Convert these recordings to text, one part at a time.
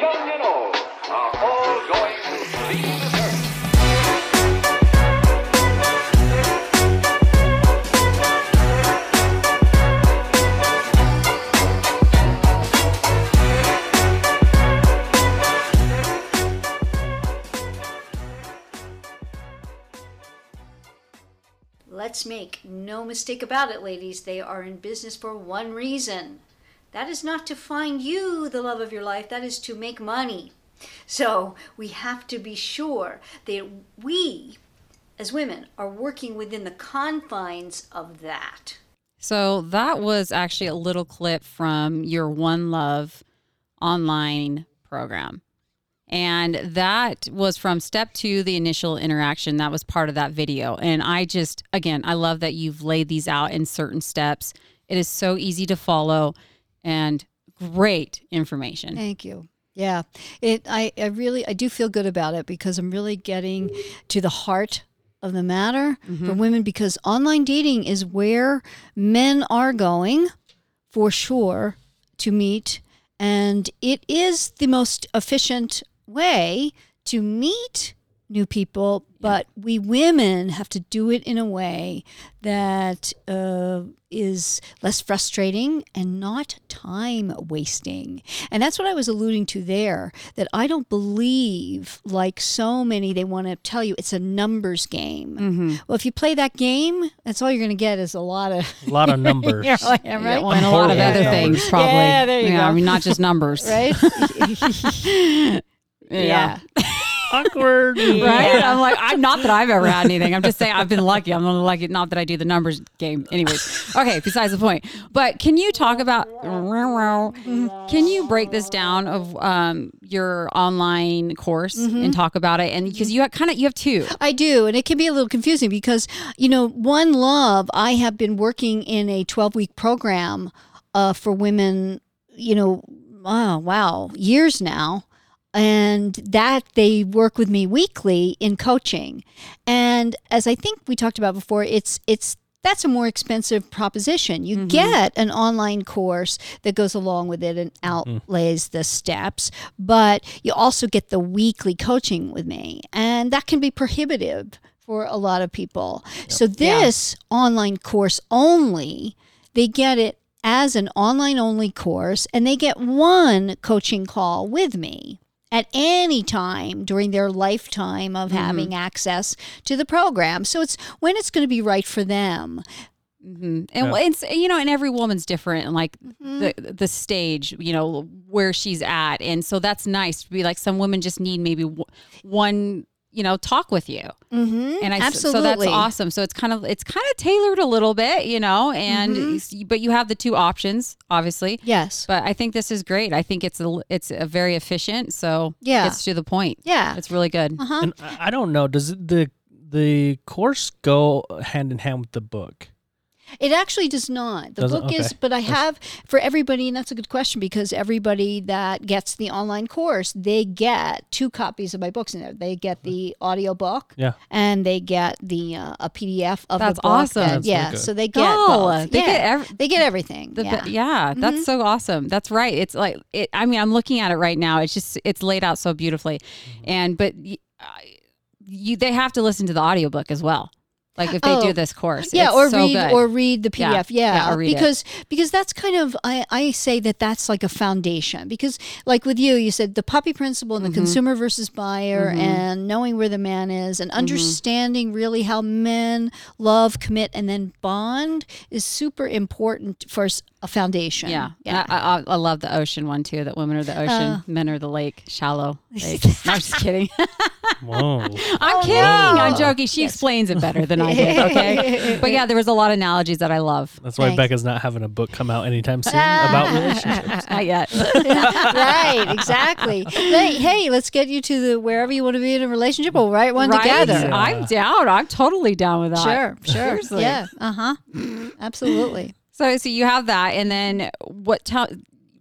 young and old, are all going to the. Let's make no mistake about it, ladies. They are in business for one reason. That is not to find you the love of your life, that is to make money. So we have to be sure that we, as women, are working within the confines of that. So that was actually a little clip from your One Love online program. And that was from step two, the initial interaction. That was part of that video. And I just, again, I love that you've laid these out in certain steps. It is so easy to follow and great information. Thank you. Yeah, it. I, I really I do feel good about it because I'm really getting to the heart of the matter mm-hmm. for women because online dating is where men are going for sure to meet and it is the most efficient way to meet new people but we women have to do it in a way that uh, is less frustrating and not time wasting and that's what i was alluding to there that i don't believe like so many they want to tell you it's a numbers game well if you play that game that's all you're going to get is a lot of A lot of numbers. Yeah, right? Yeah, well, and a lot of other numbers. things, probably. Yeah, there you yeah, go. I mean, not just numbers. right Yeah. Awkward. Right? I'm like, I'm not that I've ever had anything. I'm just saying I've been lucky. I'm only lucky, not that I do the numbers game. Anyways, okay, besides the point. But can you talk about, can you break this down of um, your online course and talk about it? And because you kind of, you have two. I do, and it can be a little confusing because you know, One Love. I have been working in a 12 week program uh, for women. You know, oh, wow, years now, and that they work with me weekly in coaching. And as I think we talked about before, it's it's that's a more expensive proposition. You mm-hmm. get an online course that goes along with it and mm-hmm. outlays the steps, but you also get the weekly coaching with me. And that can be prohibitive for a lot of people. So this online course only, they get it as an online only course and they get one coaching call with me at any time during their lifetime of mm-hmm. having access to the program. So it's when it's going to be right for them. Mm-hmm. And it's, you know, and every woman's different and like mm-hmm. the, the stage, you know, where she's at. And so that's nice to be like some women just need maybe w- one, you know, talk with you. Mm-hmm. and I so that's awesome. So it's kind of it's kind of tailored a little bit, you know, and s- but you have the two options, obviously. Yes. But I think this is great. I think it's a it's a very efficient, so Yeah. it's to the point. Yeah. it's really good. Uh-huh. And I I don't know. Does the the course go hand in hand with the book? It actually does not. The Does it? book is, Okay. but I have for everybody, and that's a good question because everybody that gets the online course, they get two copies of my books in there. They get the audio book, Yeah. and they get the uh, a PDF of That's the book. awesome. that- That's so yeah, good. so they get Oh, both. they yeah. get ev- they get everything. The, yeah. yeah, that's mm-hmm. so awesome. That's right. It's like it. I mean, I'm looking at it right now. It's just it's laid out so beautifully, mm-hmm. and but y- I- you they have to listen to the audiobook as well. Like if they Oh, do this course, yeah It's or so read good. or read the pdf yeah, yeah, or read it. because because that's kind of I, I say that that's like a foundation because like with you you said the puppy principle and the Mm-hmm. consumer versus buyer and knowing where the man is and Mm-hmm. understanding really how men love commit and then bond is super important for a foundation Yeah, yeah I, I, I love the ocean one too. That women are the ocean, Uh. men are the lake, shallow lake. no, I'm just kidding. Whoa. I'm kidding. I'm joking. She explains it better than I did. Okay, but yeah, there was a lot of analogies that I love. That's why Thanks. Becca's not having a book come out anytime soon about relationships. Not yet. right exactly hey, hey let's get you to the wherever you want to be in a relationship we'll write one Right? together I'm down. I'm totally down with that. Sure, sure. Seriously. Yeah. Uh huh. Absolutely. So, so you have that, and then what? Tell,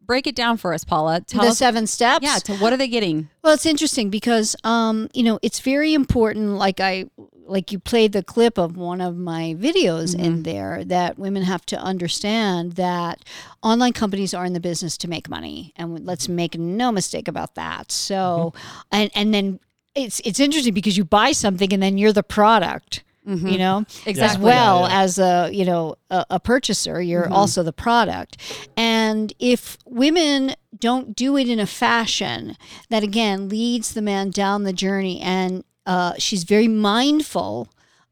break it down for us, Paula. Tell the us. seven steps. Yeah. To what are they getting? Well, it's interesting because, um, you know, it's very important. Like I like you played the clip of one of my videos Mm-hmm. in there that women have to understand that online companies are in the business to make money and let's make no mistake about that so and and then it's it's interesting because you buy something and then you're the product Mm-hmm. you know? As well Yeah, yeah. as a you know a, a purchaser you're mm-hmm. also the product. And if women don't do it in a fashion that again leads the man down the journey and uh, she's very mindful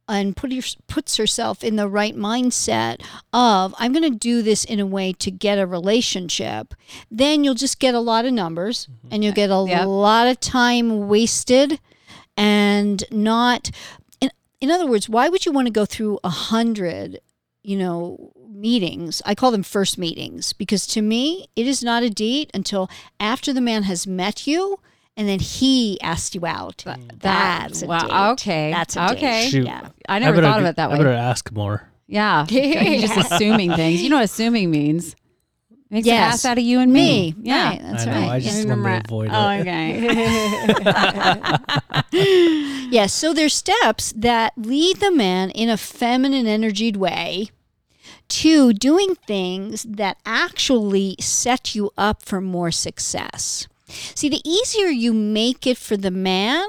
and put her, puts herself in the right mindset of I'm going to do this in a way to get a relationship, then you'll just get a lot of numbers mm-hmm. and you'll get a Yep. lot of time wasted and not in, in other words, why would you want to go through a hundred, you know, meetings? I call them first meetings because to me, it is not a date until after the man has met you and then he asked you out. That's a wow, date. okay, That's a okay. date. Shoot. Yeah. I never better thought of it that way. I better way. ask more. Yeah, you're just assuming things. You know what assuming means? Makes Yes. an ass out of you and me. Me. Yeah. Right, that's I know. right. I just Yeah. wanted to avoid Oh, it. okay. Yes, so there's steps that lead the man in a feminine energied way to doing things that actually set you up for more success. See, the easier you make it for the man,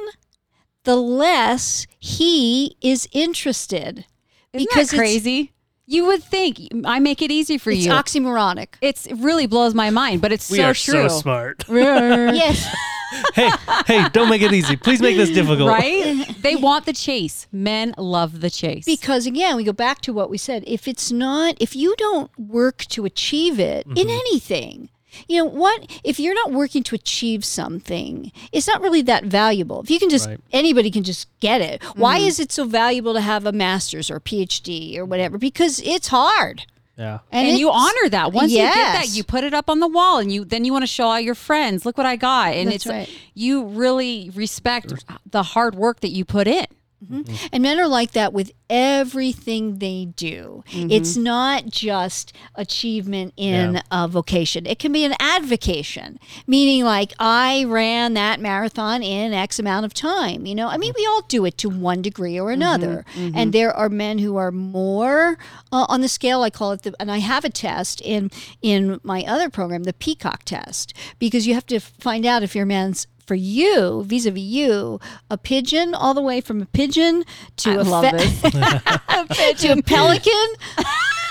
the less he is interested. Isn't because that it's- crazy? You would think I make it easy for It's you. It's oxymoronic. it's it really blows my mind, but it's so true. We so are true. so smart. yes. hey, hey, don't make it easy. Please make this difficult. Right? they want the chase. Men love the chase. Because again, we go back to what we said. If it's not, if you don't work to achieve it in mm-hmm. anything, you know what? If you're not working to achieve something, it's not really that valuable. If you can just, Right. anybody can just get it. Why mm-hmm. is it so valuable to have a master's or PhD or whatever? Because it's hard. Yeah. and you honor that. Once you get that, you put it up on the wall, and you then you want to show all your friends. Look what I got, and That's it's right. you really respect the hard work that you put in. Mm-hmm. Mm-hmm. And men are like that with everything they do. Mm-hmm. It's not just achievement in Yeah. a vocation. It can be an advocation, meaning like I ran that marathon in X amount of time. You know, I mean, we all do it to one degree or another. And there are men who are more uh, on the scale. I call it the, and I have a test in in my other program, the Peacock test, because you have to find out if your man's for you, vis-a-vis you, a pigeon all the way from a pigeon to I a love this. to a pelican,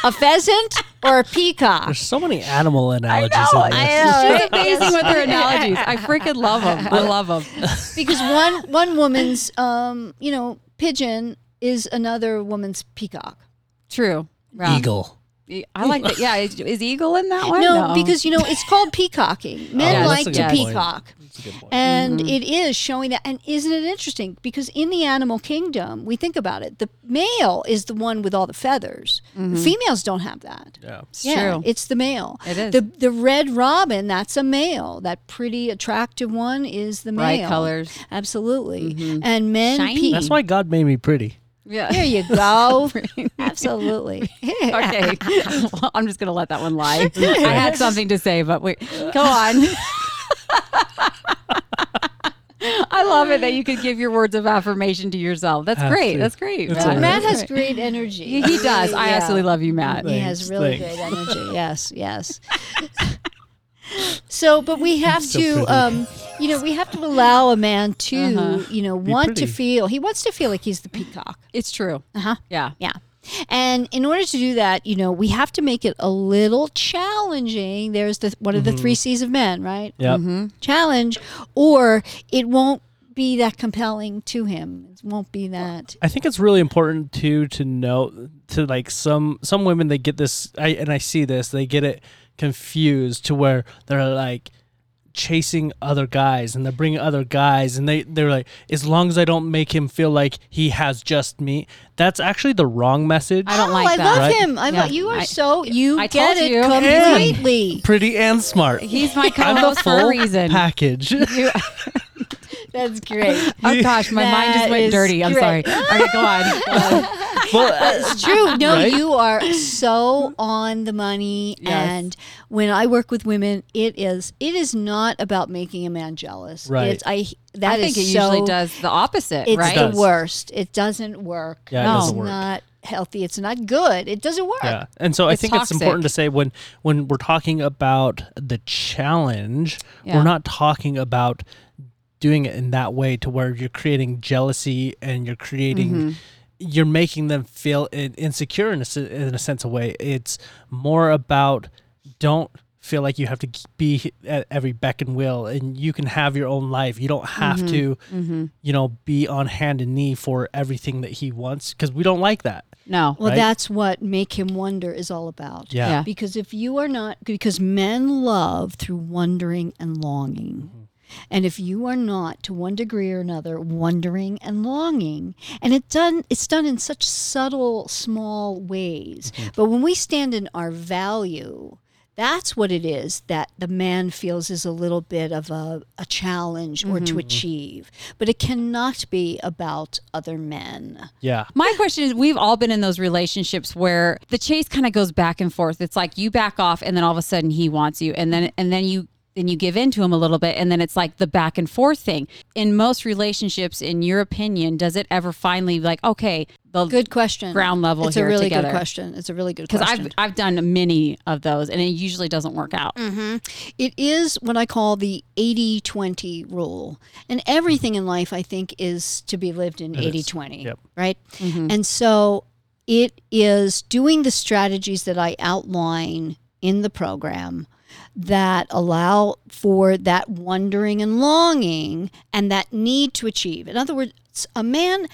a pheasant, or a peacock. There's so many animal analogies I know, in this. I She's amazing with her analogies. I freaking love them. I love them. Because one one woman's um, you know, pigeon is another woman's peacock. True. Yeah. Eagle. I like that. Yeah, is, is eagle in that one? No, because you know it's called peacocking. Men Yes, like to peacock. point. Peacock. That's a good point. And Mm-hmm. it is showing that. And isn't it interesting? Because in the animal kingdom, we think about it, the male is the one with all the feathers. The females don't have that. yeah. it's yeah, Mm-hmm. true. it's the male. It is. The the red robin, that's a male. That pretty attractive one is the male. Bright colors. Absolutely. And men Shiny. pe- That's why God made me pretty. yeah. There you go. Absolutely. okay. Well, I'm just going to let that one lie. I had something to say, but wait, go on. I love it that you could give your words of affirmation to yourself. That's Have great. to. That's great. It's Matt. all right. Matt has great energy. He, he does. I Yeah. absolutely love you, Matt. He has really thanks. great energy. Yes, yes. so, but we have So to, um, you know, we have to allow a man to, Uh-huh. you know, Be want to feel. He wants to feel like he's the peacock. It's true. Uh huh. Yeah. Yeah. And in order to do that, you know, we have to make it a little challenging. There's the one of the three C's of men, right? Yep. Mm-hmm. Challenge, or it won't be that compelling to him. It won't be that. I think it's really important too to know to like some some women they get this I and I see this they get it confused to where they're like chasing other guys and they're bringing other guys and they they're like as long as I don't make him feel like he has just me that's actually the wrong message I don't oh, like I that. love Right? him. I Yeah. love you are I- so you I get it you. completely. pretty and smart He's my I'm the co-host for a full reason. package You- That's great. oh gosh, my mind just went dirty. I'm great. sorry. Okay, go on. Go on. well, It's uh, true. No, Right? you are so on the money. Yes. And when I work with women, it is it is not about making a man jealous. Right. It's I that I think is it so, usually does the opposite, It's right? the worst. It doesn't work. Yeah, it No. doesn't it's work. not healthy. It's not good. It doesn't work. Yeah, and so I It's think it's important to say when when we're talking about the challenge, Yeah. we're not talking about doing it in that way to where you're creating jealousy and you're creating Mm-hmm. you're making them feel insecure in a, in a sense of way. It's more about don't feel like you have to be at every beck and will and you can have your own life. You don't have Mm-hmm. to, you know, be on hand and knee for everything that he wants because we don't like that. no. Well, Right? that's what Make Him Wonder is all about. Yeah. Yeah. Because if you are not, because men love through wondering and longing. And if you are not, to one degree or another, wondering and longing, and it done, it's done in such subtle, small ways. Mm-hmm. But when we stand in our value, that's what it is that the man feels is a little bit of a, a challenge or to mm-hmm. achieve. But it cannot be about other men. Yeah. My question is we've all been in those relationships where the chase kind of goes back and forth. It's like you back off and then all of a sudden he wants you and then and then you then you give in to him a little bit and then it's like the back and forth thing. In most relationships in your opinion does it ever finally like okay, the Good question. Ground level here. It's here a really together. good question. It's a really good because question. I've I've done many of those and it usually doesn't work out. Mm-hmm. It is what I call the 80 20 rule. And everything in life, I think, is to be lived in 80 20. Yep. Right? Mm-hmm. And so it is doing the strategies that I outline in the program that allow for that wondering and longing and that need to achieve. In other words, a man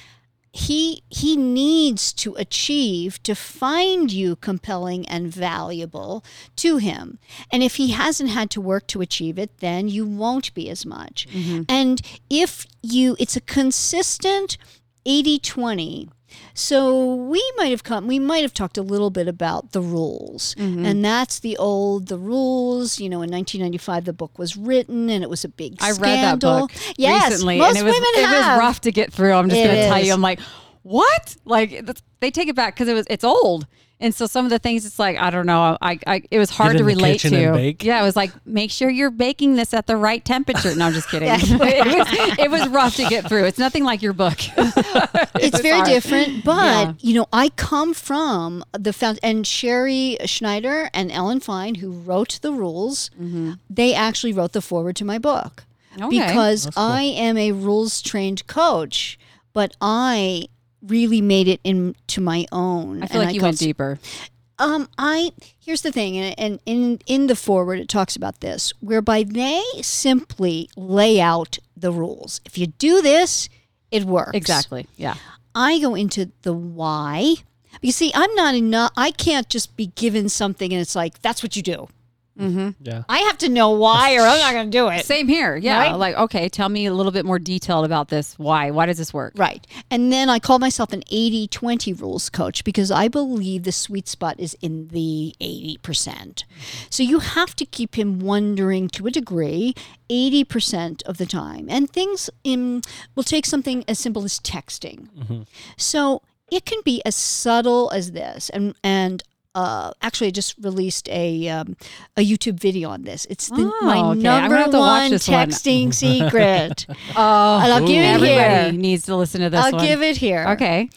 he he needs to achieve to find you compelling and valuable to him. And if he hasn't had to work to achieve it then you won't be as much. Mm-hmm. And if you it's a consistent 80-20 so we might have come we might have talked a little bit about the rules mm-hmm. and that's the old the rules you know in 1995 the book was written and it was a big I scandal read that book yes recently most and it was women it have. was rough to get through. I'm just going to tell you I'm like what? Like they take it back cuz it was it's old. And so some of the things it's like I don't know I, I it was hard to relate to. Yeah, it was like make sure you're baking this at the right temperature. No, I'm just kidding. it, was, it was rough to get through. It's nothing like your book. it's very hard. different but Yeah. you know i come from the found and Sherrie schneider and ellen Fein who wrote the rules they actually wrote the forward to my book Mm-hmm. Okay. because i am a rules trained coach but i really made it into my own I feel And like you went deeper. um, I here's the thing, and, and in in the forward it talks about this, whereby they simply lay out the rules. If you do this, it works. Exactly. Yeah. I go into the why. You see, I'm not enough. I can't just be given something and it's like that's what you do. Mm-hmm. Yeah. I have to know why, or I'm not going to do it. Same here. Yeah. Right? Like okay, tell me a little bit more detailed about this. Why? Why does this work? Right. And then I call myself an 80 20 rules coach because I believe the sweet spot is in the 80%. So you have to keep him wondering to a degree 80% of the time. And things in, we'll take something as simple as texting. Mm-hmm. So it can be as subtle as this. And, and, uh, actually, I just released a um, a YouTube video on this. It's the, Oh, my okay. Number to watch one this one. texting secret. Oh, And I'll give it everybody here. needs to listen to this I'll one. give it here. Okay.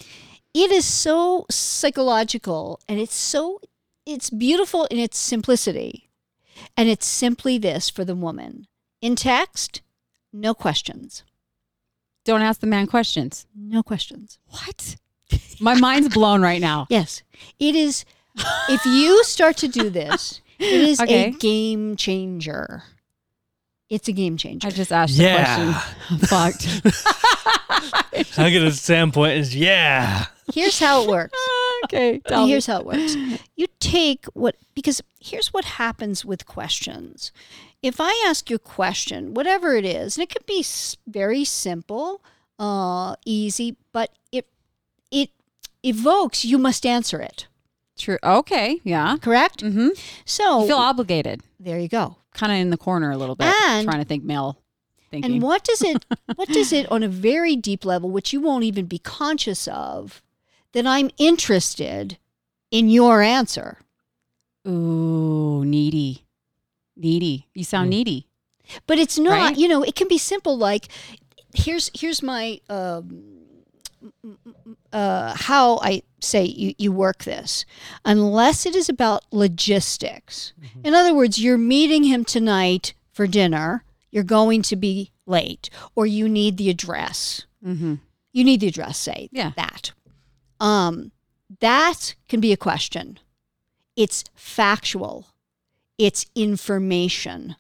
it is so psychological and it's so it's beautiful in its simplicity and it's simply this for the woman in text no questions Don't ask the man questions. no questions What? My mind's blown right now. yes it is if you start to do this it is Okay. a game changer it's a game changer I just asked Yeah. the question. I'm fucked. I get a standpoint is yeah. here's how it works okay. Tell me. here's how it works. You take what because here's what happens with questions. If I ask you a question, whatever it is, and it could be very simple, uh, easy, but it it evokes you must answer it. True. Okay. Yeah. Correct. Mm-hmm. So You feel obligated. there you go. Kind of in the corner a little bit. And- trying to think male thinking. And what does it what does it on a very deep level, which you won't even be conscious of, that I'm interested in your answer. Ooh, needy. Needy. You sound needy. But it's not, Right? you know, it can be simple like here's here's my um uh, how I say you, you work this, unless it is about logistics. In other words, you're meeting him tonight for dinner, you're going to be late, or you need the address. Mm-hmm. You need the address, say Yeah. that. Um, that can be a question. It's factual, it's information,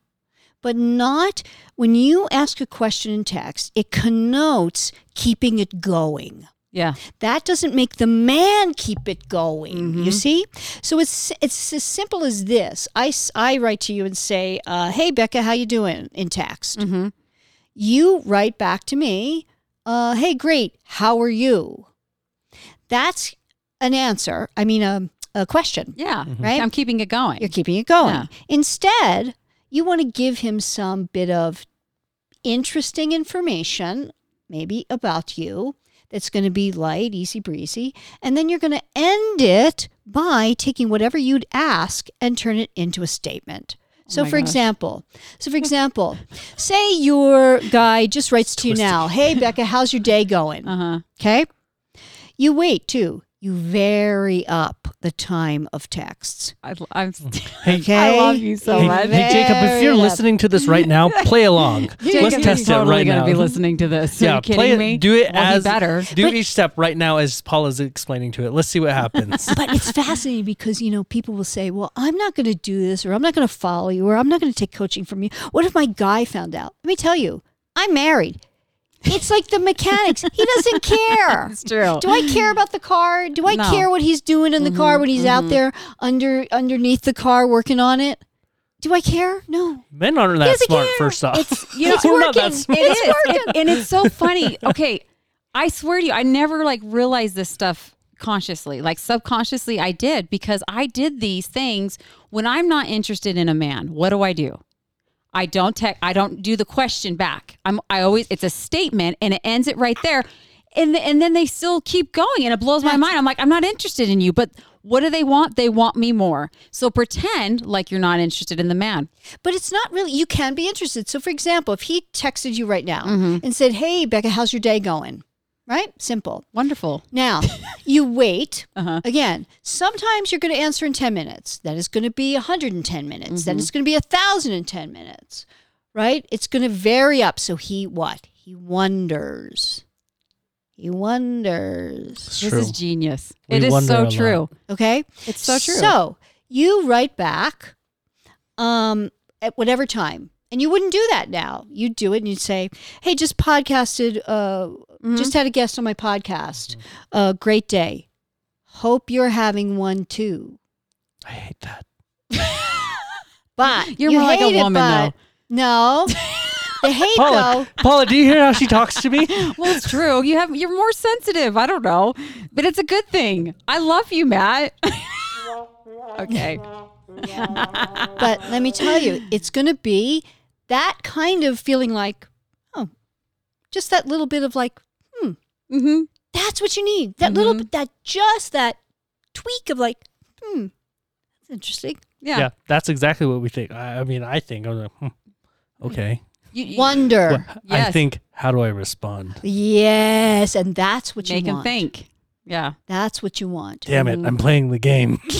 but not when you ask a question in text, it connotes keeping it going. Yeah. That doesn't make the man keep it going. Mm-hmm. You see, so it's it's as simple as this. I, I write to you and say, uh, "Hey Becca, how you doing?" in text. Mm-hmm. You write back to me, uh, "Hey, great. How are you?" That's an answer. I mean, a, a question. Yeah. Right? I'm keeping it going. You're keeping it going. Yeah. Instead, you want to give him some bit of interesting information, maybe about you, that's going to be light, easy breezy. And then you're going to end it by taking whatever you'd ask and turn it into a statement. So, Oh for gosh. example, so for example, say your guy just writes to you now, "Hey Becca, how's your day going?" Uh huh. Okay. You wait too. You vary up the time of texts. I, I'm. Mm. Hey, Okay. I love you so hey, much. hey, Jacob, if you're Very listening to this right now, play along. Let's Jacob, test he's it totally right gonna now. be listening to this. Are yeah, you kidding play it. me? Do it well, he as better. Do each step right now as Paul is explaining to it. Let's see what happens. but it's fascinating because you know people will say, "Well, I'm not going to do this, or I'm not going to follow you, or I'm not going to take coaching from you." What if my guy found out? Let me tell you, I'm married. It's like the mechanics. He doesn't care. It's true. Do I care about the car? Do I No. care what he's doing in the mm-hmm, car when he's out mm-hmm. there under underneath the car working on it? Do I care? No. Men aren't that smart. care. First off, It's you know It's We're not that working. smart. It is, It- and it's so funny. Okay, I swear to you, I never like realized this stuff consciously. Like subconsciously, I did because I did these things when I'm not interested in a man. What do I do? I don't tech. I don't do the question back. I'm. I always. It's a statement, and it ends it right there. And and then they still keep going, and it blows my mind. I'm like, I'm not interested in you, but. What do they want? They want me more. So pretend like you're not interested in the man. But it's not really, you can be interested. So, for example, if he texted you right now Mm-hmm. and said, Hey, Becca, how's your day going? Right? Simple. Wonderful. Now, you wait. Uh-huh. Again, sometimes you're going to answer in 10 minutes. That is going to be 110 minutes. Mm-hmm. Then it's going to be 1,010 minutes. Right? It's going to vary up. So he what? He wonders. He wonders. It's This true. is genius. We it is so true. Okay? It's so true. So you write back um, at whatever time. And you wouldn't do that now. You'd do it and you'd say, hey, just podcasted, uh, Mm-hmm. just had a guest on my podcast. Uh, great day. Hope you're having one too. I hate that. But You're you more like a hate it, woman, but- No. the hate, Paula, though. Paula, do you hear how she talks to me? well, it's true. You have you're more sensitive. I don't know, but it's a good thing. I love you, Matt. okay. But let me tell you, it's going to be that kind of feeling like, oh, just that little bit of like, Mm-hmm. That's what you need. That little bit, that just that tweak of like, hmm, that's interesting. Yeah. Yeah. That's exactly what we think. I, I mean, I think. I'm like, hmm, okay. You, you Wonder. Well, I think, how do I respond? Yes, and that's what you make him think. Yeah. That's what you want. Damn it, I'm playing the game.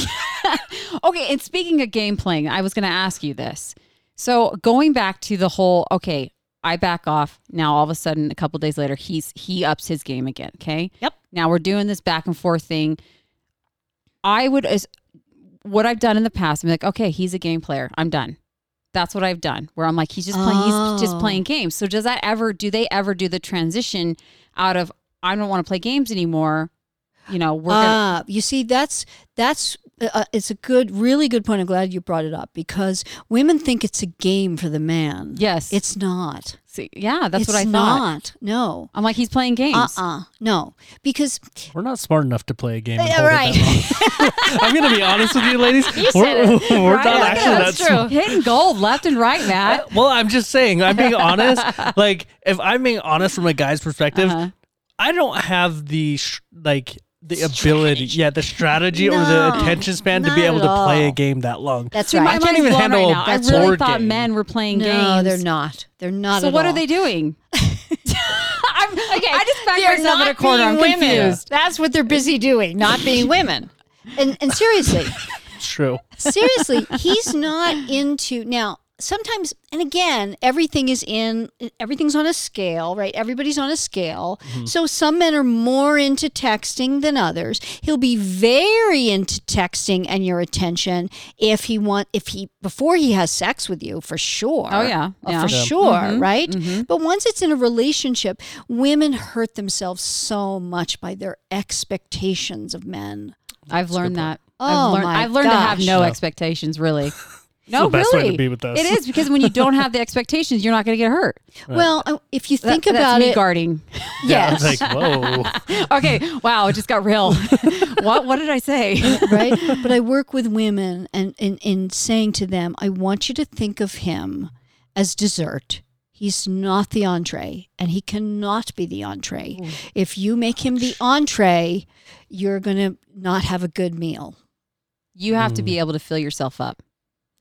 Okay. And speaking of game playing, I was going to ask you this. So going back to the whole, okay, I back off. Now all of a sudden, a couple days later, he's he ups his game again. Okay. Yep. Now we're doing this back and forth thing. I would as what I've done in the past. I'm like, okay, he's a game player. I'm done. That's what I've done. Where I'm like, he's just playing. He's just Oh. playing games. So does that ever? Do they ever do the transition out of I don't want to play games anymore? You know, we're gonna, Ah, you see, that's that's uh, uh, it's a good, really good point. I'm glad you brought it up because women think it's a game for the man. yes. it's not. See, yeah, that's it's what I thought. not. No. I'm like, he's playing games. Uh uh No. Because We're not smart enough to play a game. and Yeah, right. I'm gonna be honest with you, ladies. You we're said it. we're Right, not yeah, actually that's that true. smart. Hitting gold left and right, Matt. Well, I'm just saying. I'm being honest. like, if I'm being honest from a guy's perspective, Uh-huh. I don't have the sh- like the ability, yeah, the strategy or the attention span to be able at to play a game that long. That's See, right. I can't mind's even handle right a now. I really thought game. men were playing no, games. No, they're not. They're not. So at what all. are they doing? I'm, okay, I just backed They're myself in a corner. I'm women. confused. That's what they're busy doing, not being women. And and seriously, It's true. seriously, he's not into now. Sometimes, and again, everything is in everything's on a scale, right? Everybody's on a scale. So some men are more into texting than others. He'll be very into texting and your attention if he want if he before he has sex with you for sure. Oh, yeah. Uh, Yeah. for Yeah. sure, mm-hmm. right? Mm-hmm. But once it's in a relationship, women hurt themselves so much by their expectations of men. I've learned that. Oh, I've learned, my I've learned to have gosh. no expectations, really. No, the best way really. to be with us. It is because when you don't have the expectations, you're not going to get hurt. Well, oh, if you That- think that's about me it, guarding. Yeah, yes, it's like, whoa. okay, wow, it just got real. what? What did I say? right? But I work with women and in, in saying to them, I want you to think of him as dessert. He's not the entree, and he cannot be the entree. If you make him the entree, you're going to not have a good meal. You have to be mm. able to fill yourself up.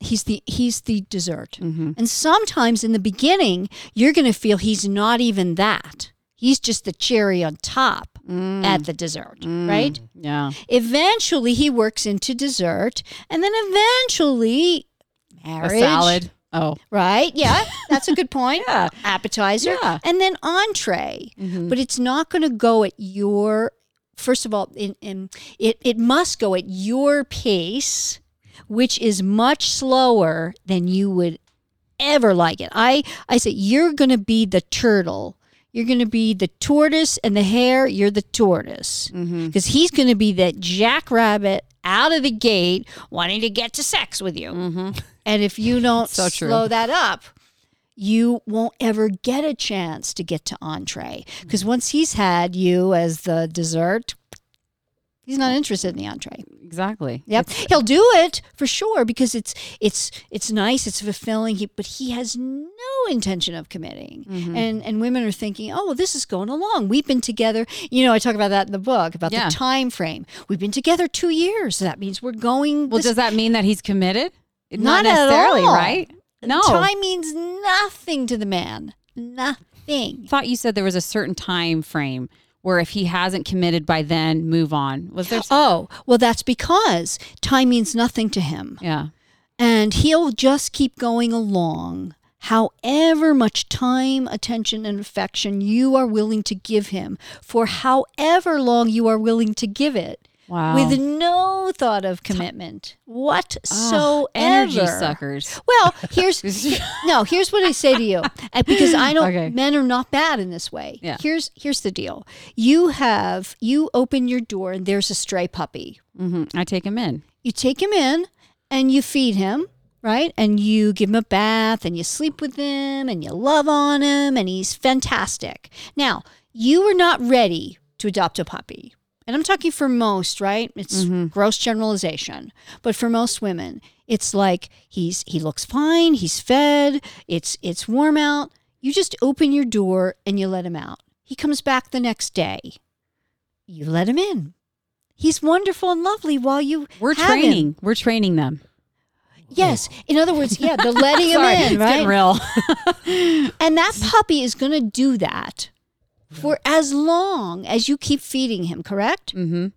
He's the he's the dessert. Mm-hmm. And sometimes in the beginning, you're going to feel he's not even that. He's just the cherry on top Mm. at the dessert, right? Yeah. Eventually, he works into dessert, and then eventually, A marriage. salad. Oh. Right? Yeah, that's a good point. Yeah. Appetizer, Yeah. and then entree. Mhm. But it's not going to go at your. First of all, in, in, it it must go at your pace, which is much slower than you would ever like it. I I say you're going to be the turtle. You're going to be the tortoise and the hare. You're the tortoise Mm-hmm. because he's going to be that jackrabbit out of the gate wanting to get to sex with you. Mm-hmm. And if you don't So slow that up, you won't ever get a chance to get to entree. Because once he's had you as the dessert, he's not interested in the entree. Exactly. Yep, he'll do it for sure because it's it's it's nice, it's fulfilling. He, but he has no intention of committing. Mm-hmm. And and women are thinking, oh, well, this is going along. We've been together. You know, I talk about that in the book about Yeah. the time frame. We've been together two years. So That means we're going. Well, this- does that mean that he's committed? Not at necessarily, right? No. Time means nothing to the man. Nothing. thought you said there was a certain time frame where if he hasn't committed by then, move on. Was there? Oh, well, that's because time means nothing to him. yeah. And he'll just keep going along, however much time, attention, and affection you are willing to give him, for however long you are willing to give it, Wow. with no thought of commitment whatsoever. energy suckers. Well, here's no. Here's what I say to you, Uh, because I know Okay. men are not bad in this way. Yeah. Here's here's the deal. You have you open your door and there's a stray puppy. Mm-hmm. I take him in. You take him in and you feed him, right? And you give him a bath and you sleep with him and you love on him and he's fantastic. Now you are not ready to adopt a puppy. And I'm talking for most, right? It's mm-hmm. gross generalization. But for most women, it's like he's he looks fine, he's fed, it's it's warm out. You just open your door and you let him out. He comes back the next day. You let him in. He's wonderful and lovely while you We're have him. training. We're training them. Yes. Oh. In other words, yeah, the letting him in, right? getting real. And that puppy is going to do that for as long as you keep feeding him, correct? mm-hmm.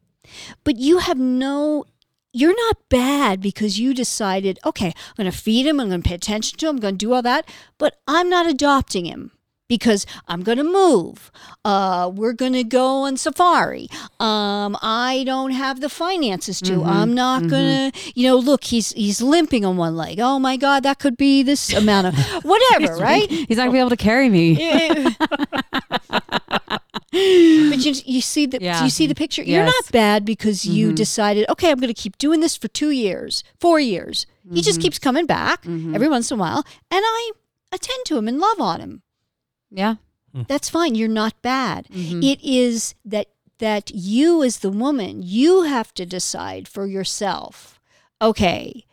But you have no, you're not bad because you decided, okay, I'm going to feed him, I'm going to pay attention to him, I'm going to do all that, but I'm not adopting him. Because I'm going to move. Uh, we're going to go on safari. Um, I don't have the finances to. I'm not going to, you know, look, he's he's limping on one leg. Oh my God, that could be this amount of whatever, right? He's not gonna be able to carry me. but you, you see the Yeah. you see the picture. You're not bad because you mm-hmm. decided, okay, I'm going to keep doing this for two years, four years. He just mm-hmm. keeps coming back mm-hmm. every once in a while, and I attend to him and love on him. Yeah. Hmm. That's fine. You're not bad. It is that that you as the woman, you have to decide for yourself. Okay,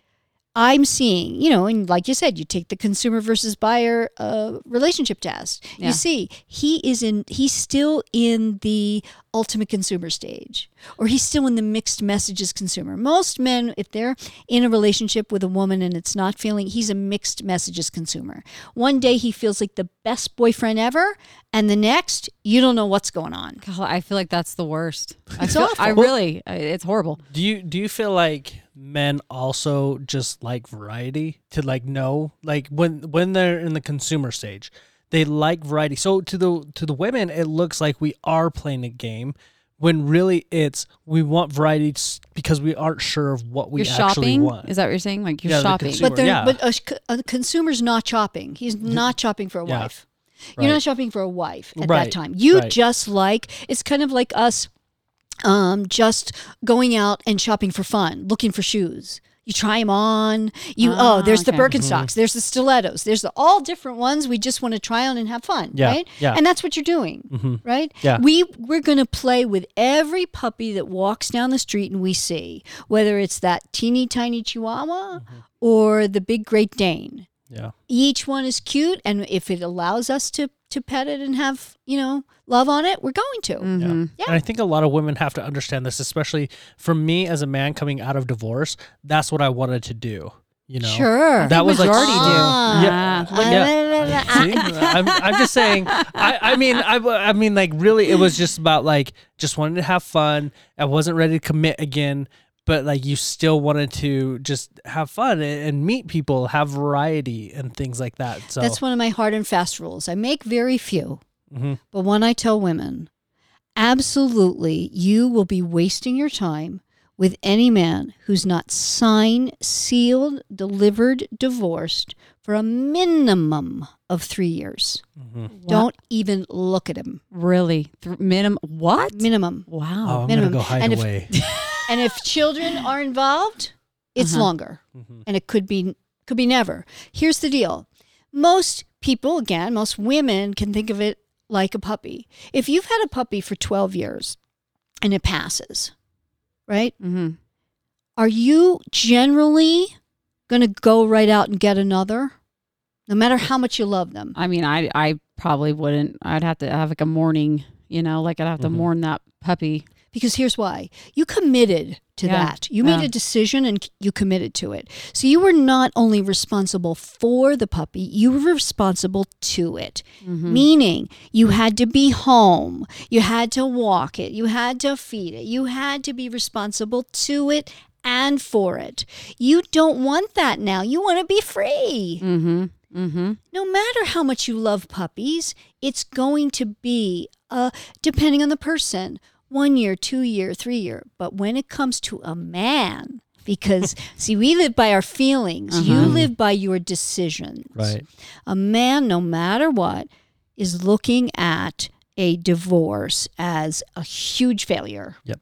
I'm seeing, you know, and like you said, you take the consumer versus buyer uh, relationship test. Yeah. You see, he is in, he's still in the ultimate consumer stage, or he's still in the mixed messages consumer. Most men, if they're in a relationship with a woman and it's not feeling, he's a mixed messages consumer. One day he feels like the best boyfriend ever, and the next, you don't know what's going on. God, I feel like that's the worst. I, feel, awful. I really, it's horrible. Do you do you feel like men also just like variety to like know like when when they're in the consumer stage they like variety. So to the to the women it looks like we are playing a game when really it's we want variety because we aren't sure of what we You're actually shopping. want. Is that what you're saying? Like you're Yeah, shopping. consumer- But they're, yeah. but a, c- a consumer's not shopping. He's not shopping for a Yeah. wife. Right. You're not shopping for a wife at Right, that time. You right. just like it's kind of like us um just going out and shopping for fun, looking for shoes. You try them on. You Ah, oh, there's the okay. Birkenstocks, there's the stilettos, there's the all different ones. We just want to try on and have fun, Yeah, right? yeah. And that's what you're doing, right? Yeah. We we're gonna play with every puppy that walks down the street and we see, whether it's that teeny tiny Chihuahua or the big Great Dane yeah. each one is cute and if it allows us to to pet it and have you know love on it we're going to Mm-hmm. Yeah. Yeah. And I think a lot of women have to understand this, especially for me as a man coming out of divorce. That's what I wanted to do. You know, sure that was like majority do. Ah. Yeah, Ah. yeah. See, I'm, I'm just saying. I, I mean, I, I mean, like, really, it was just about like just wanted to have fun. I wasn't ready to commit again, but like, you still wanted to just have fun and, and meet people, have variety and things like that. So that's one of my hard and fast rules i make very few Mhm. but one i tell women absolutely you will be wasting your time with any man who's not signed sealed delivered divorced for a minimum of three years Mhm. don't even look at him really Th- minimum. What? minimum Oh, Wow. I'm minimum. gonna go hide And if- away. and if children are involved, it's Uh-huh. longer, Mhm. and it could be could be never. Here's the deal: most people, again, most women can think of it like a puppy. If you've had a puppy for twelve years, and it passes, right? Mm-hmm. Are you generally going to go right out and get another, no matter how much you love them? I mean, I I probably wouldn't. I'd have to have like a mourning. You know, like I'd have to Mhm. mourn that puppy. Because here's why you committed to Yeah. that. You made a decision and you committed to it. So you were not only responsible for the puppy, you were responsible to it. Mm-hmm. Meaning you had to be home, you had to walk it, you had to feed it, you had to be responsible to it and for it. You don't want that now. You want to be free. Mm-hmm. Mm-hmm. No matter how much you love puppies, it's going to be, uh, depending on the person, one year, two year, three year. But when it comes to a man, because see, we live by our feelings, you Uh-huh. live by your decisions. Right. A man, no matter what, is looking at a divorce as a huge failure. Yep.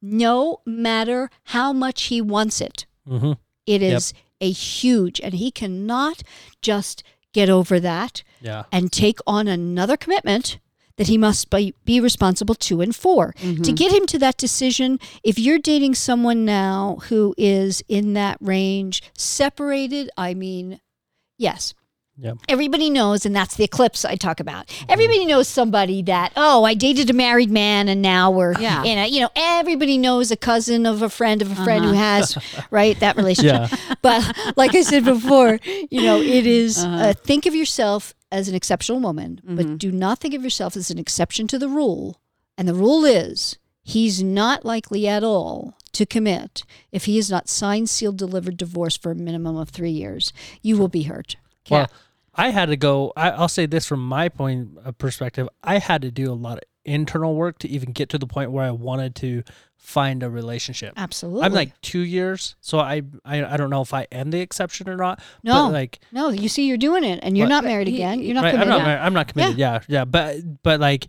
No matter how much he wants it. Mm-hmm. It Yep. a huge, and he cannot just get over that Yeah. and take on another commitment that he must be, be responsible to and for. Mm-hmm. To get him to that decision, if you're dating someone now who is in that range, separated, I mean, yes. Yep. Everybody knows, and that's the eclipse I talk about. Everybody knows somebody that, oh, I dated a married man and now we're Yeah. in a, you know, everybody knows a cousin of a friend of a friend who Uh-huh. has, right, that relationship. Yeah. But like I said before, you know, it is, Uh-huh. uh, think of yourself as an exceptional woman, Mhm. but do not think of yourself as an exception to the rule. And the rule is he's not likely at all to commit if he is not signed, sealed, delivered, divorced for a minimum of three years. You will be hurt. Well, I had to go. I, I'll say this from my point of perspective. I had to do a lot of internal work to even get to the point where I wanted to find a relationship. Absolutely. I'm like two years, so I, I I don't know if I am the exception or not. No. but like no, you see, you're doing it, and you're What? not married He- again. You're not right, I'm committed. not married, I'm not committed. Yeah. yeah, But but like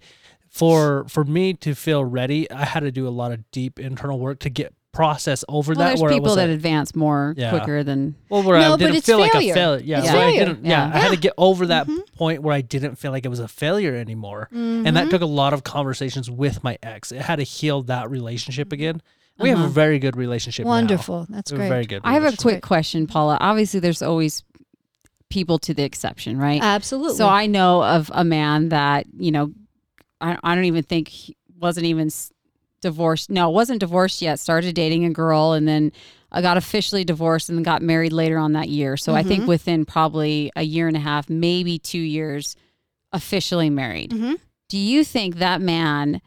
for for me to feel ready, I had to do a lot of deep internal work to get process over Well, that. there's where it people was that like- advance more Yeah. quicker than. Well, where No, I didn't it's feel like a failure. Yeah, It's so I failure. didn't. Yeah, Yeah. I had to get over that Mhm. point where I didn't feel like it was a failure anymore, and that took a lot of conversations with my ex. It had to heal that relationship again, We have a Uh-huh. very good relationship. now. Wonderful. That's We have great. Very good. I have a quick question, Paula. Obviously, there's always people to the exception, right? Absolutely. So I know of a man that you know, I, I don't even think he wasn't even s- divorced. No, wasn't divorced yet. Started dating a girl and then I got officially divorced and then got married later on that year. So I think within probably a year and a half, maybe two years, officially married. Mhm. Do you think that man?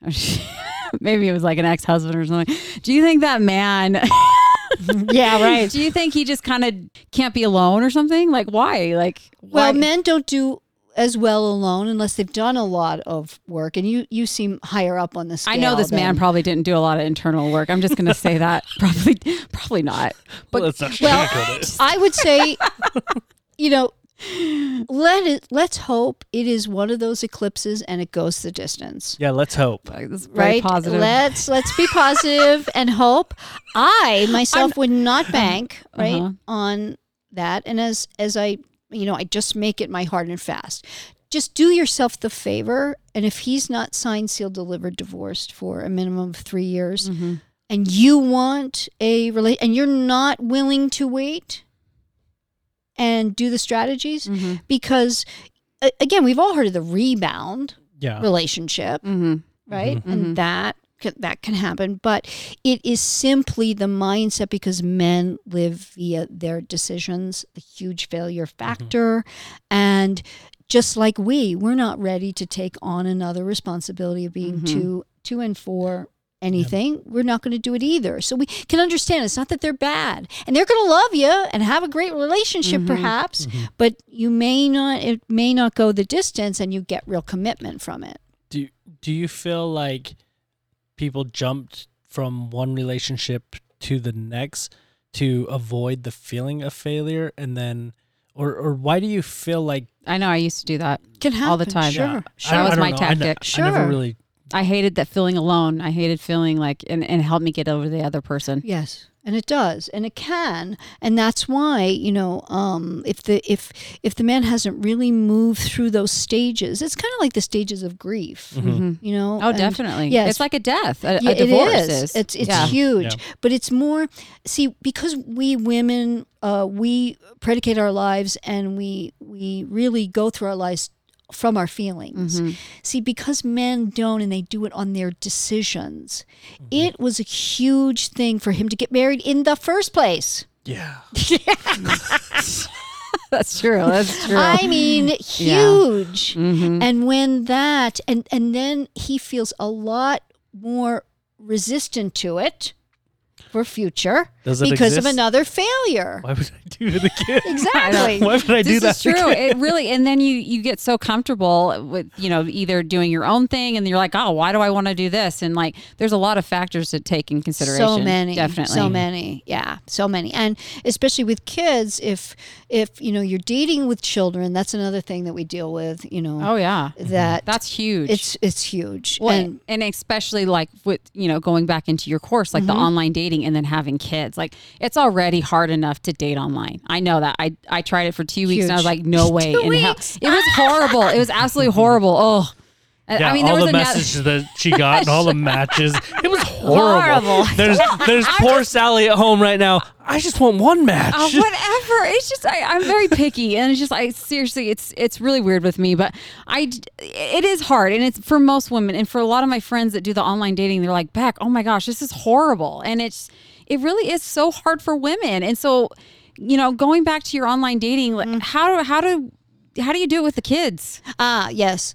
Maybe it was like an ex-husband or something. Do you think that man? yeah, right. Do you think he just kind of can't be alone or something? Like why? Like Well, men don't do as well alone unless they've done a lot of work, and you you seem higher up on the scale. I know this man probably didn't do a lot of internal work. I'm just going to say that. Probably, probably not. But let's not well. I would say, you know, let it. Let's hope it is one of those eclipses and it goes the distance. Yeah, let's hope. Like, this is very Right? positive. Let's let's be positive and hope. I myself would not bank right Uh-huh. on that, and as as I you know, I just make it my hard and fast. Just do yourself the favor, and if he's not signed, sealed, delivered, divorced for a minimum of three years, Mhm. and you want a relate, and you're not willing to wait and do the strategies, Mhm. because again, we've all heard of the rebound Yeah. relationship Mhm. right? Mhm. And that can, that can happen, but it is simply the mindset because men live via their decisions, the huge failure factor, and just like we, we're not ready to take on another responsibility of being Mhm. two two and four anything. We're not going to do it either. So we can understand it's not that they're bad and they're going to love you and have a great relationship Mhm. perhaps but you may not it may not go the distance and you get real commitment from it. Do Do you feel like people jumped from one relationship to the next to avoid the feeling of failure, and then, or or why do you feel like I know. I used to do that. can happen All the time. sure Yeah, sure That was my know. I ne- tactic. I never really. I hated that feeling alone. I hated feeling like, and, and it helped me get over the other person. Yes, and it does, and it can, and that's why you know, um, if the if if the man hasn't really moved through those stages, it's kind of like the stages of grief, Mhm. you know. Oh, and- definitely. yes. It's like a death. A, Yeah, a divorce it is. It's it's yeah. huge, Yeah. but it's more. See, because we women, uh, we predicate our lives, and we we really go through our lives from our feelings. Mhm. See, because men don't and they do it on their decisions, it was a huge thing for him to get married in the first place. Yeah. That's true. That's true. I mean, huge. Mhm. And when that and and then he feels a lot more resistant to it for future Does it because of another failure. Why would I do it again? Exactly. Why would I do this that? is true. again? It really, and then you you get so comfortable with you know either doing your own thing, and you're like, oh, why do I want to do this? And like, there's a lot of factors to take in consideration. So many, definitely. so many, yeah, so many, and especially with kids. If if you know you're dating with children, that's another thing that we deal with. You know Oh yeah, that that's huge. it's it's huge. Well, and and, especially like with you know going back into your course, like the Mm-hmm. online dating, and then having kids. Like it's already hard enough to date online. I know that. I I tried it for two weeks, and I was like, no way Two in hell. weeks? It was horrible. it was absolutely horrible. Oh, Yeah, I mean, there all was the another. messages that she got and all the matches. It was horrible. Horrible. There's there's poor Sally at home right now. I just want one match. Oh, whatever. It's just I, I'm very picky, and it's just I seriously, it's it's really weird with me. But I, d- it is hard, and it's for most women, and for a lot of my friends that do the online dating, they're like, "Back, oh my gosh, this is horrible," and it's it really is so hard for women. And so, you know, going back to your online dating, like, mm. how do how do how do you do it with the kids? Ah, yes.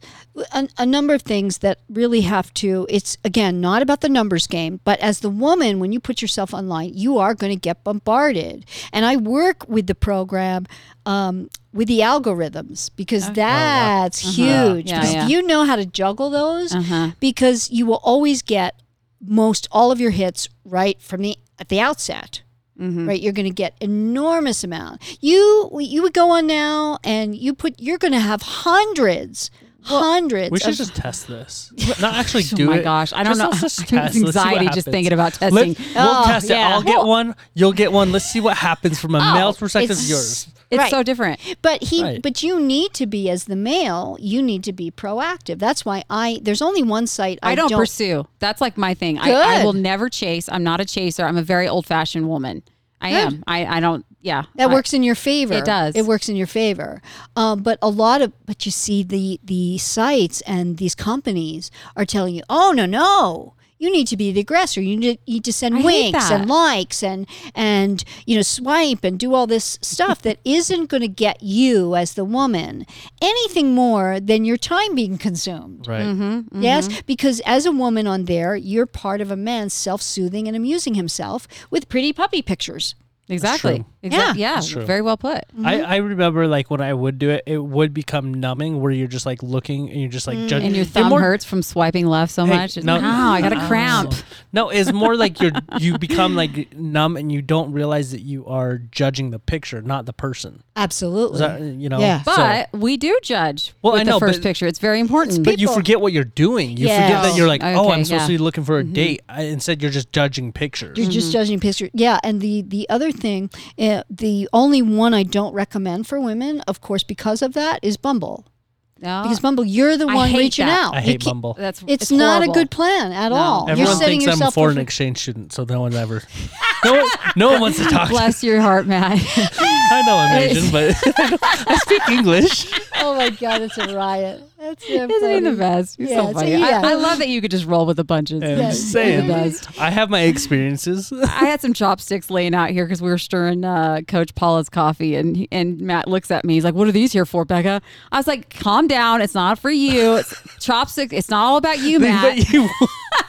A, a number of things that really have to, it's again, not about the numbers game, but as the woman, when you put yourself online, you are going to get bombarded. And I work with the program um, with the algorithms because that's huge. Yeah, because yeah. you know how to juggle those, Uh-huh. because you will always get most all of your hits right from the at the outset Mm-hmm. right you're going to get enormous amount you you would go on now and you put you're going to have hundreds hundreds we should just test this. Not actually do it. Oh my it. gosh, I don't Just know. let's just test. Let's see what anxiety just thinking about Let- testing. we'll Oh, test it. I'll get one. You'll get one. Let's see what happens from a Oh, male's perspective. Yours. It's Right. so different. But he, Right. but you need to be as the male. You need to be proactive. That's why I. There's only one site I, I don't, pursue. That's like my thing. I, I will never chase. I'm not a chaser. I'm a very old fashioned woman. I Good. am. I, I don't. Yeah. That I- works in your favor. It does. It works in your favor. Um, but a lot of, but you see, the the sites and these companies are telling you, oh no no, you need to be the aggressor. You need, need to send I winks and likes and and you know swipe and do all this stuff that isn't going to get you as the woman anything more than your time being consumed. Right. Mm-hmm. Yes, because as a woman on there, you're part of a man self-soothing and amusing himself with pretty puppy pictures. Exactly. True. Exactly. Yeah. Yeah. True. Very well put. I, mm-hmm. I remember like when I would do it, it would become numbing where you're just like looking and you're just like mm. judging. And your They're thumb more- hurts from swiping left so Hey, much. no. No, I got a cramp. No, it's more like you're you become like numb and you don't realize that you are judging the picture, not the person. Absolutely. That, you know? Yeah. so- But we do judge Well, with I know, the first but- picture. It's very important. but you people- forget what you're doing. You Yes. forget that you're like, oh, Okay, I'm supposed yeah. to be looking for a mm-hmm. date. I, instead, you're just judging pictures. You're just mm-hmm. judging pictures. Yeah, and the the other thing, uh, the only one I don't recommend for women, of course, because of that, is Bumble. No, Because Bumble, you're the I one hate reaching that. out. I You hate can't- Bumble. that's It's, not a horrible. good plan at No. all. Everyone you're setting thinks I'm a yourself foreign up for- exchange student, so no one ever, no one, no one wants to talk. to me. Bless your heart, Matt. I know I'm Asian, but I speak English. Oh my God, it's a riot. That's so Isn't he funny. the best? You're Yeah, so so funny. yeah. I, I love that you could just roll with the punches. And Yes. I'm just The best. I have my experiences. I had some chopsticks laying out here because we were stirring uh, Coach Paula's coffee, and he- and Matt looks at me. He's like, "What are these here for, Becka?" I was like, "Calm down. It's not for you. It's chopsticks. It's not all about you, Matt." but you,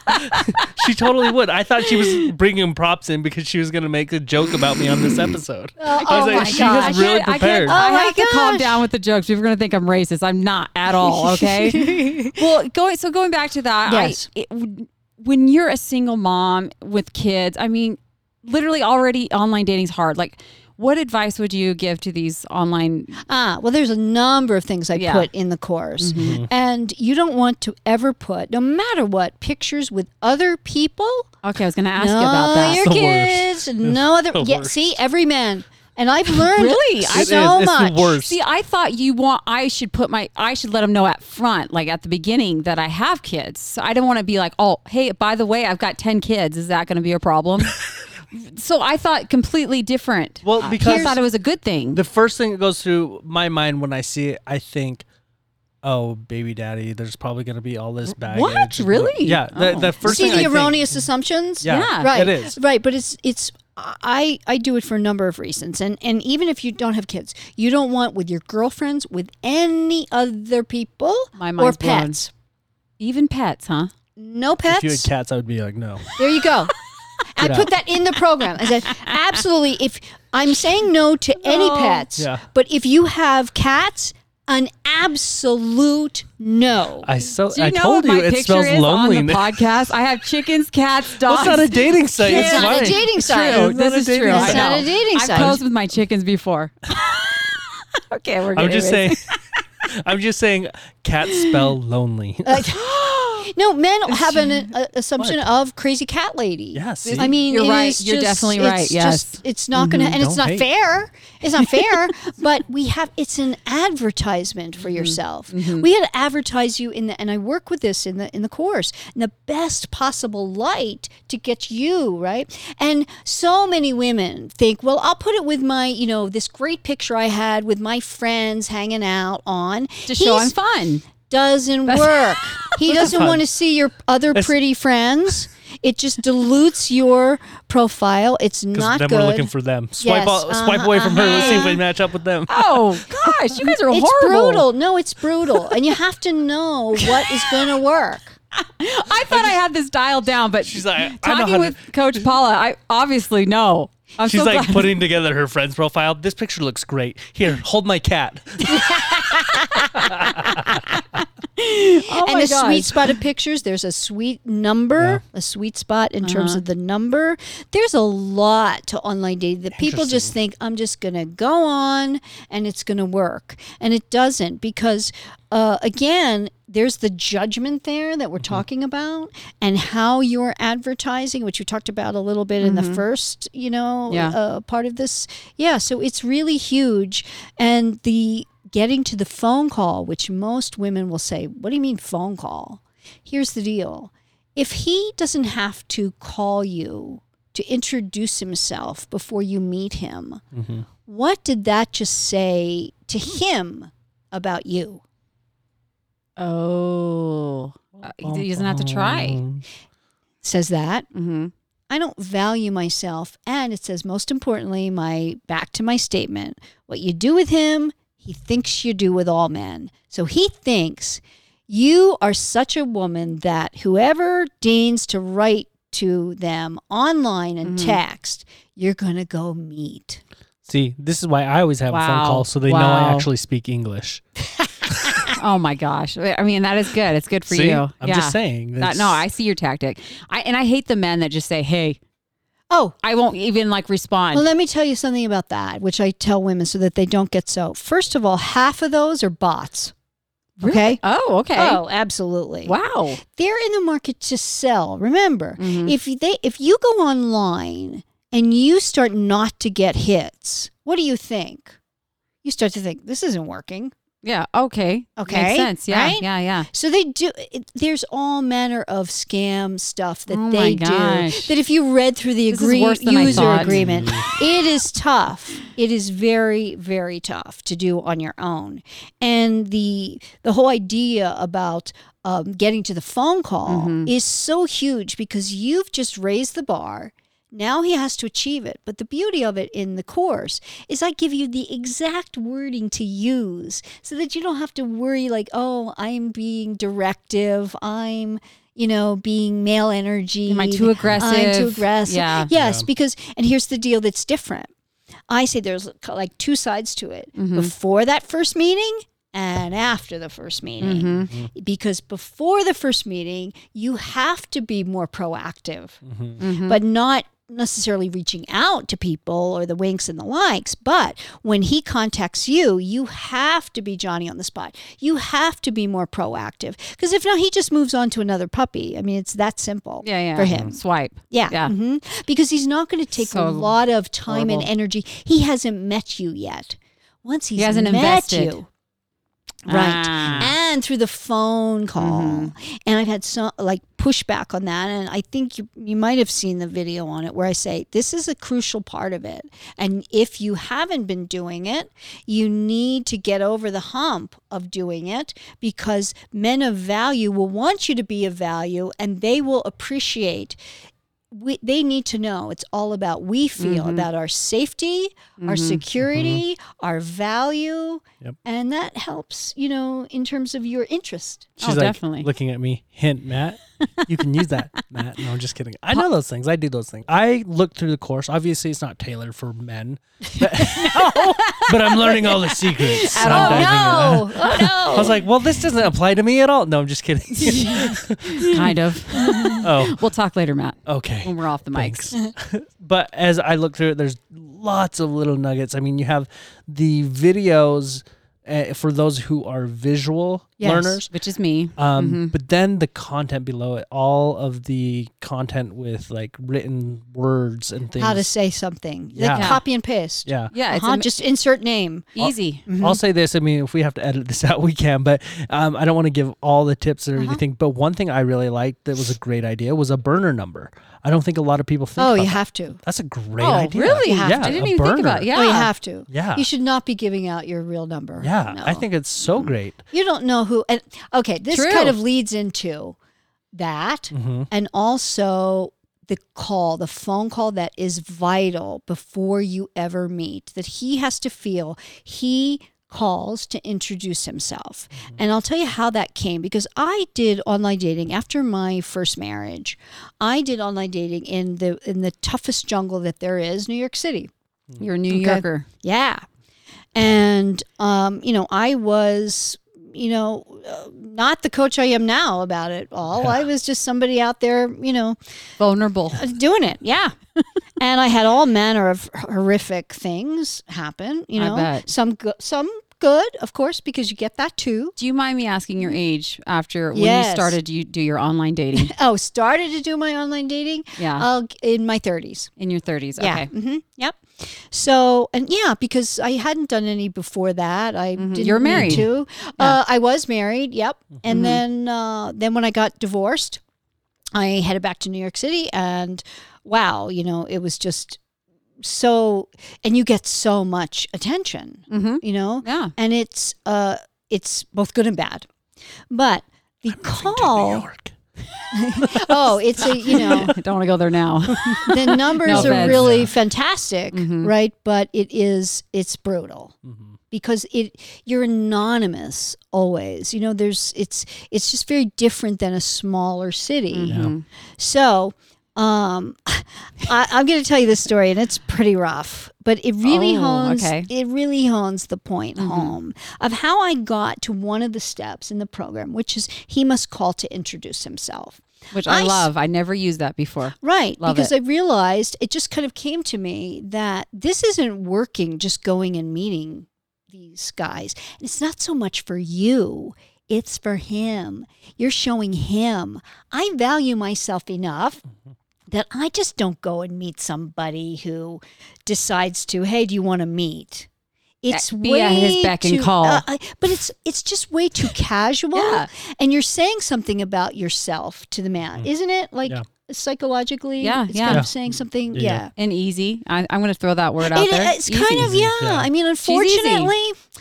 she totally would. I thought she was bringing props in because she was going to make a joke about me on this episode. I was oh like, my she gosh. was really I can't, prepared. I, Oh my have to calm gosh. down with the jokes. People are going to think I'm racist. I'm not at all. Okay. well, going so going back to that. Yes. I, it, when you're a single mom with kids, I mean, literally already online dating's hard. Like, what advice would you give to these online? Ah, well, there's a number of things I Yeah. put in the course. Mm-hmm. And you don't want to ever put, no matter what, pictures with other people. Okay, I was going to ask no, you about that. your the worst. kids. No other. yeah, see, every man. And I've learned Really? I- It is. so It's much. the worst. See, I thought you want. I should put my. I should let them know at front, like at the beginning, that I have kids. So I don't want to be like, oh, hey, by the way, I've got ten kids. Is that going to be a problem? so I thought completely different. Well, because I thought it was a good thing. the first thing that goes through my mind when I see it, I think, oh, baby daddy, there's probably going to be all this baggage. What? Really? Yeah. The, Oh. the first see thing the I think- erroneous assumptions. yeah, Yeah. right It is. right but it's it's i i do it for a number of reasons and and even if you don't have kids you don't want with your girlfriends with any other people My or mind's blown. pets Even pets, huh? no pets? If you had pets cats, I would be like, no. there you go i Get put that in the program i said absolutely if i'm saying no to any pets Yeah. but if you have cats an absolute no I so Do you I know told what you my it picture smells is on the podcast? I have chickens, cats, dogs. What's not a dating site? It's It's not a fine. dating site. True. It's not This a is dating true. site. It's not a dating site. I've posed with my chickens before. okay, we're. I'm getting just saying. I'm just saying. Cats spell lonely. Uh, no men have an uh, assumption of crazy cat lady Yeah. I mean, You're right. is You're just- definitely it's right. Yes. just- it's not going to, mm-hmm. and it's Don't not hate. fair. It's not fair, but we mm-hmm. have, it's an advertisement for mm-hmm. yourself. We had to advertise you in the, and I work with this in the, in the course, in the best possible light to get you, right? And so many women think, well, I'll put it with my, you know, this great picture I had with my friends hanging out on. to show I'm fun. Doesn't work. He doesn't want to see your other It's- pretty friends. It just dilutes your profile. It's Because not then good. we're looking for them. Swipe, Yes, all, swipe uh-huh, away from her. Let's see if uh-huh. we match up with them. Oh gosh, you guys are horrible. it's horrible. brutal. No, it's brutal, and you have to know what is going to work. I thought I had this dialed down, but She's like, I know talking how to- with Coach Paula, I obviously know. I'm She's so like glad. putting together her friend's profile. This picture looks great. Here, hold my cat. oh and the sweet spot of pictures, there's a sweet number, a sweet spot in terms Uh-huh. of the number. There's a lot to online dating that people just think I'm just going to go on and it's going to work. And it doesn't because, uh, again, there's the judgment there that we're talking about and how you're advertising, which we talked about a little bit in the first, you know, Yeah. uh, part of this. Yeah. So it's really huge. And the getting to the phone call, which most women will say, What do you mean phone call? Here's the deal if he doesn't have to call you to introduce himself before you meet him, what did that just say to him about you? Oh, Uh, he doesn't have to try. Says that. hmm I don't value myself. And it says, most importantly, my back to my statement what you do with him, he thinks you do with all men. So he thinks you are such a woman that whoever deigns to write to them online and mm-hmm. text, you're going to go meet. See, this is why I always have a phone call so they know I actually speak English. Oh my gosh! I mean, that is good. It's good for See? you. I'm Yeah. just saying. That, no, I see your tactic. I and I hate the men that just say, "Hey, Oh, I won't even like respond." well, let me tell you something about that, which I tell women so that they don't get so. First of all, half of those are bots. Okay. oh, okay. Oh, absolutely. wow. they're in the market to sell. Remember, Mhm. if they if you go online and you start not to get hits, what do you think? You start to think this isn't working. Yeah. Okay. Okay, Makes sense. Yeah. right? Yeah. Yeah. So they do. It, there's all manner of scam stuff that Oh they do. That if you read through the agree- worse than I user agreement, it is tough. It is very very tough to do on your own. And the the whole idea about um, getting to the phone call Mm-hmm. is so huge because you've just raised the bar. Now he has to achieve it. But the beauty of it in the course is I give you the exact wording to use so that you don't have to worry like, oh, I'm being directive. I'm, you know, being male energy. Am I too aggressive? I'm too aggressive. Yeah. Yes, because, and here's the deal that's different. I say there's like two sides to it. Mm-hmm. Before that first meeting and after the first meeting. Mm-hmm. Because before the first meeting, you have to be more proactive, Mm-hmm. but not necessarily reaching out to people or the winks and the likes. But when he contacts you, you have to be Johnny on the spot. You have to be more proactive. Because if not, he just moves on to another puppy. I mean, it's that simple Yeah. Yeah. for him. Swipe. Yeah. Yeah. hmm Because he's not going to take So a lot of time horrible. and energy. He hasn't met you yet. Once he's He hasn't met invested. you. Right. Ah. And through the phone call. Mm-hmm. And I've had some like pushback on that. And I think you, you might have seen the video on it where I say this is a crucial part of it. And if you haven't been doing it, you need to get over the hump of doing it because men of value will want you to be of value and they will appreciate we, they need to know it's all about we feel Mm-hmm. about our safety, our security, our value, Yep. and that helps, you know, in terms of your interest. She's Oh, like definitely. looking at me. Hint, Matt. You can use that, Matt. No, I'm just kidding. I know those things. I do those things. I look through the course. Obviously, it's not tailored for men, but, but I'm learning all the secrets. Oh, I'm Oh diving no! Oh no! I was like, well, this doesn't apply to me at all. No, I'm just kidding. kind of. oh, We'll talk later, Matt, okay. when we're off the mics. Thanks. but as I look through it, there's lots of little nuggets. I mean, you have the videos uh, for those who are visual Yes. learners. Which is me. Um, Mm-hmm. But then the content below it, all of the content with like written words and things. How to say something? Yeah. Like copy and paste. yeah. Yeah. Uh-huh, am- just insert name. easy. I'll say this. I mean, if we have to edit this out, we can. But um, I don't want to give all the tips or Uh-huh. anything. But one thing I really liked that was a great idea was a burner number. I don't think a lot of people think. Oh, about you that. have to. That's a great Oh, idea. really? Have yeah, to. I didn't a even think about. burner. Yeah. Oh, you have to. Yeah. You should not be giving out your real number. Yeah, No. I think it's so great. you don't know who. And okay, this True. kind of leads into that, Mm-hmm. and also the call, the phone call that is vital before you ever meet. That he has to feel he calls to introduce himself. And I'll tell you how that came because I did online dating after my first marriage. I did online dating in the in the toughest jungle that there is, New York City. You're a New Okay. Yorker. Yeah. And um, you know, I was you know, uh, not the coach I am now about it all. I was just somebody out there, you know, Vulnerable. doing it. Yeah. and I had all manner of horrific things happen, you know. Some good, some good, of course, because you get that too. Do you mind me asking your age after when Yes. you started to do your online dating? Oh, started to do my online dating Yeah. uh, in my 30s. In your 30s. Yeah. Okay. hmm Yep. So, and yeah, because I hadn't done any before that. I didn't Mm-hmm. You're need married. to. Uh, I was married. Yep. Mm-hmm. And then, uh, then when I got divorced, I headed back to New York City, and wow, you know, it was just so, and you get so much attention, Mm-hmm. you know, Yeah. and it's uh, it's both good and bad. But the call, York. Oh, it's a you know. I don't want to go there now. the numbers No are offense. really fantastic, Mhm. right? But it is it's brutal Mm-hmm. because it you're anonymous always. You know, there's it's it's just very different than a smaller city. Mhm. So, um, I, I'm going to tell you this story, and it's pretty rough, but it really Oh, hones okay. it really hones the point Mhm. home of how I got to one of the steps in the program, which is he must call to introduce himself. Which I love. I never used that before. Right. Love because it. I realized it just kind of came to me that this isn't working just going and meeting these guys. And it's not so much for you, it's for him. You're showing him. I value myself enough. That I just don't go and meet somebody who decides to, hey, do you want to meet? It's Be way at his beck and too- call. uh, I- but it's it's just way too casual, Yeah. and you're saying something about yourself to the man, isn't it? Like Yeah. Psychologically, Yeah, it's yeah. kind Yeah. of saying something. Yeah, Yeah. yeah. And easy. I, I'm going to throw that word out It- there. it's kind of yeah. Yeah. I mean, unfortunately,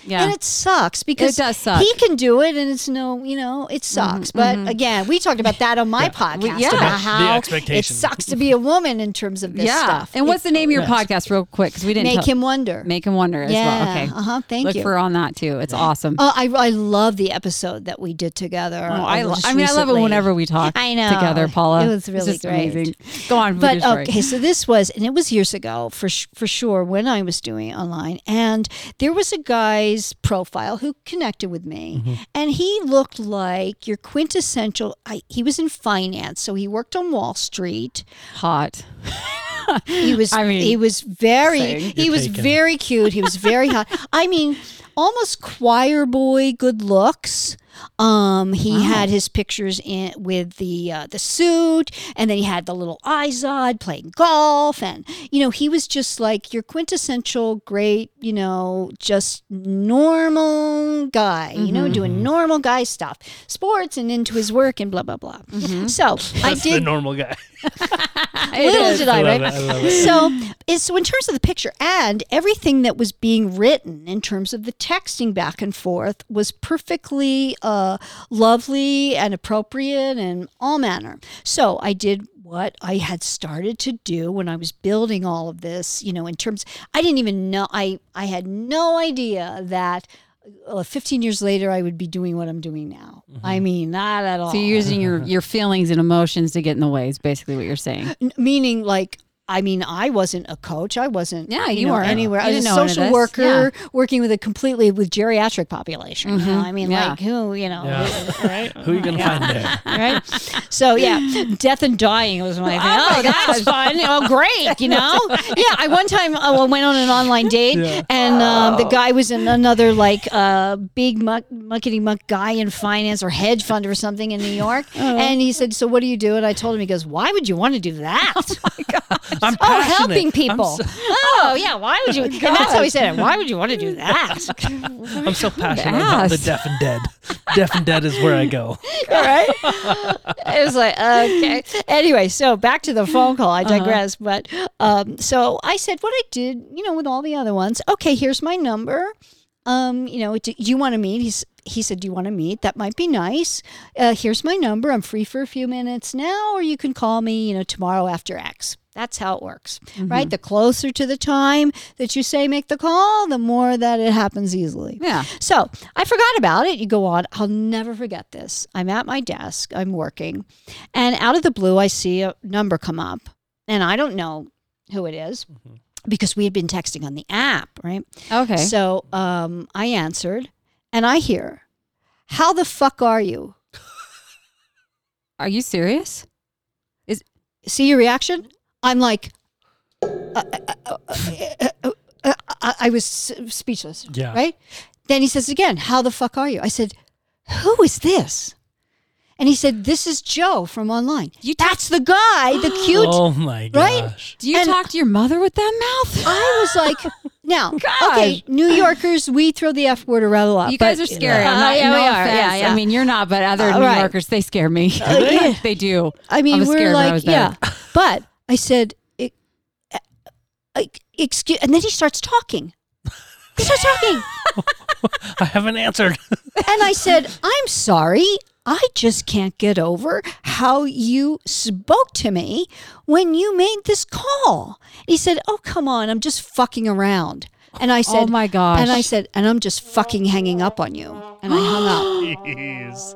Yeah. and it sucks because it does suck. he can do it, and it's no, you know, it sucks. but again, we talked about that on my podcast Mm-hmm, yeah. about how it sucks to be a woman in terms of this yeah. stuff. And what's It- the name of your Yes. podcast, real quick? Because we didn't Make tell- him wonder. Make him wonder as yeah. well. Okay. Uh huh. Thank Look you. for on that too. It's awesome. Oh, I, I love the episode that we did together. Oh, I, lo- just I mean, I love it whenever we talk I know. together, Paula. It was really just great. amazing. Go on. But okay, so this was, and it was years ago for for sure when I was doing it online, and there was a guy's profile who connected with me, Mm-hmm. and he looked like your quintessential. I, he was in finance, so he worked on Wall Street. Hot. He was, I mean, he was very, he was taken. very cute. He was very hot. I mean, almost choir boy good looks. Um, he Wow. had his pictures in with the uh, the suit, and then he had the little Izod playing golf, and you know he was just like your quintessential great, you know, just normal guy, you know, doing normal guy stuff, sports, and into his work and blah blah blah. So I That's the did normal guy. little did I, I right? it, I. So, is so in terms of the picture and everything that was being written in terms of the texting back and forth was perfectly uh, lovely and appropriate and all manner. So I did what I had started to do when I was building all of this. You know, in terms, I didn't even know I I had no idea that. Uh, 15 years later, I would be doing what I'm doing now. I mean, not at all. So you're using your, your feelings and emotions to get in the way is basically what you're saying. N- meaning like I mean, I wasn't a coach. I wasn't. Yeah, you know, weren't. anywhere. You I was a didn't know any of social this. worker working with a completely with geriatric population. you know? I mean, Mm-hmm. Yeah. like who you know, Yeah. right? Who are you gonna find there? right? So yeah, death and dying was my thing. Oh, that's fun. Oh, great. You know? Yeah. I one time uh, went on an online date, Yeah. and um, the guy was in another like uh, big muck, muckety muck guy in finance or hedge fund or something in New York, Uh-huh. and he said, "So what do you do?" And I told him, he goes, "Why would you want to do that?" I'm Oh, passionate. helping people. so- oh, yeah. Why would you? And that's how he said it. Why would you want to do that? I'm so passionate about the deaf and dead. deaf and dead is where I go. All right. It was like, okay. Anyway, so back to the phone call. I digress. But um, so I said what I did, you know, with all the other ones. Okay, here's my number. Um, you know, do you want to meet? He's, he said, Do you want to meet? That might be nice. Uh, here's my number. I'm free for a few minutes now, or you can call me, you know, tomorrow after X. That's how it works, right? The closer to the time that you say make the call, the more that it happens easily. Yeah. So I forgot about it. You go on. I'll never forget this. I'm at my desk, I'm working, and out of the blue, I see a number come up, and I don't know who it is because we had been texting on the app, right? Okay. So um, I answered, and I hear, How the fuck are you? Are you serious? Is see your reaction? I'm like, uh, uh, uh, I, I was speechless. Yeah. Right? Then he says again, How the fuck are you? I said, Who is this? And he said, This is Joe from online. You talk- That's the guy, the cute. Oh my gosh! Right? gosh. Do you And- talk to your mother with that mouth? I was like, now, Gosh. okay, New Yorkers, we throw the F word around a lot. You guys but- are scary. I'm Uh, not, yeah, no we are. offense. Yeah, yeah. I mean, you're not, but other Uh, New right. Yorkers, they scare me. yeah. they do. I mean, I was we're scared when I like, was yeah. But I said, "E- uh, uh, excuse, and then he starts talking. He starts talking. I haven't answered. And I said, I'm sorry. I just can't get over how you spoke to me when you made this call. He said, Oh, come on. I'm just fucking around. And I said, oh my gosh. And I said, And I'm just fucking hanging up on you. And I hung up. Jeez.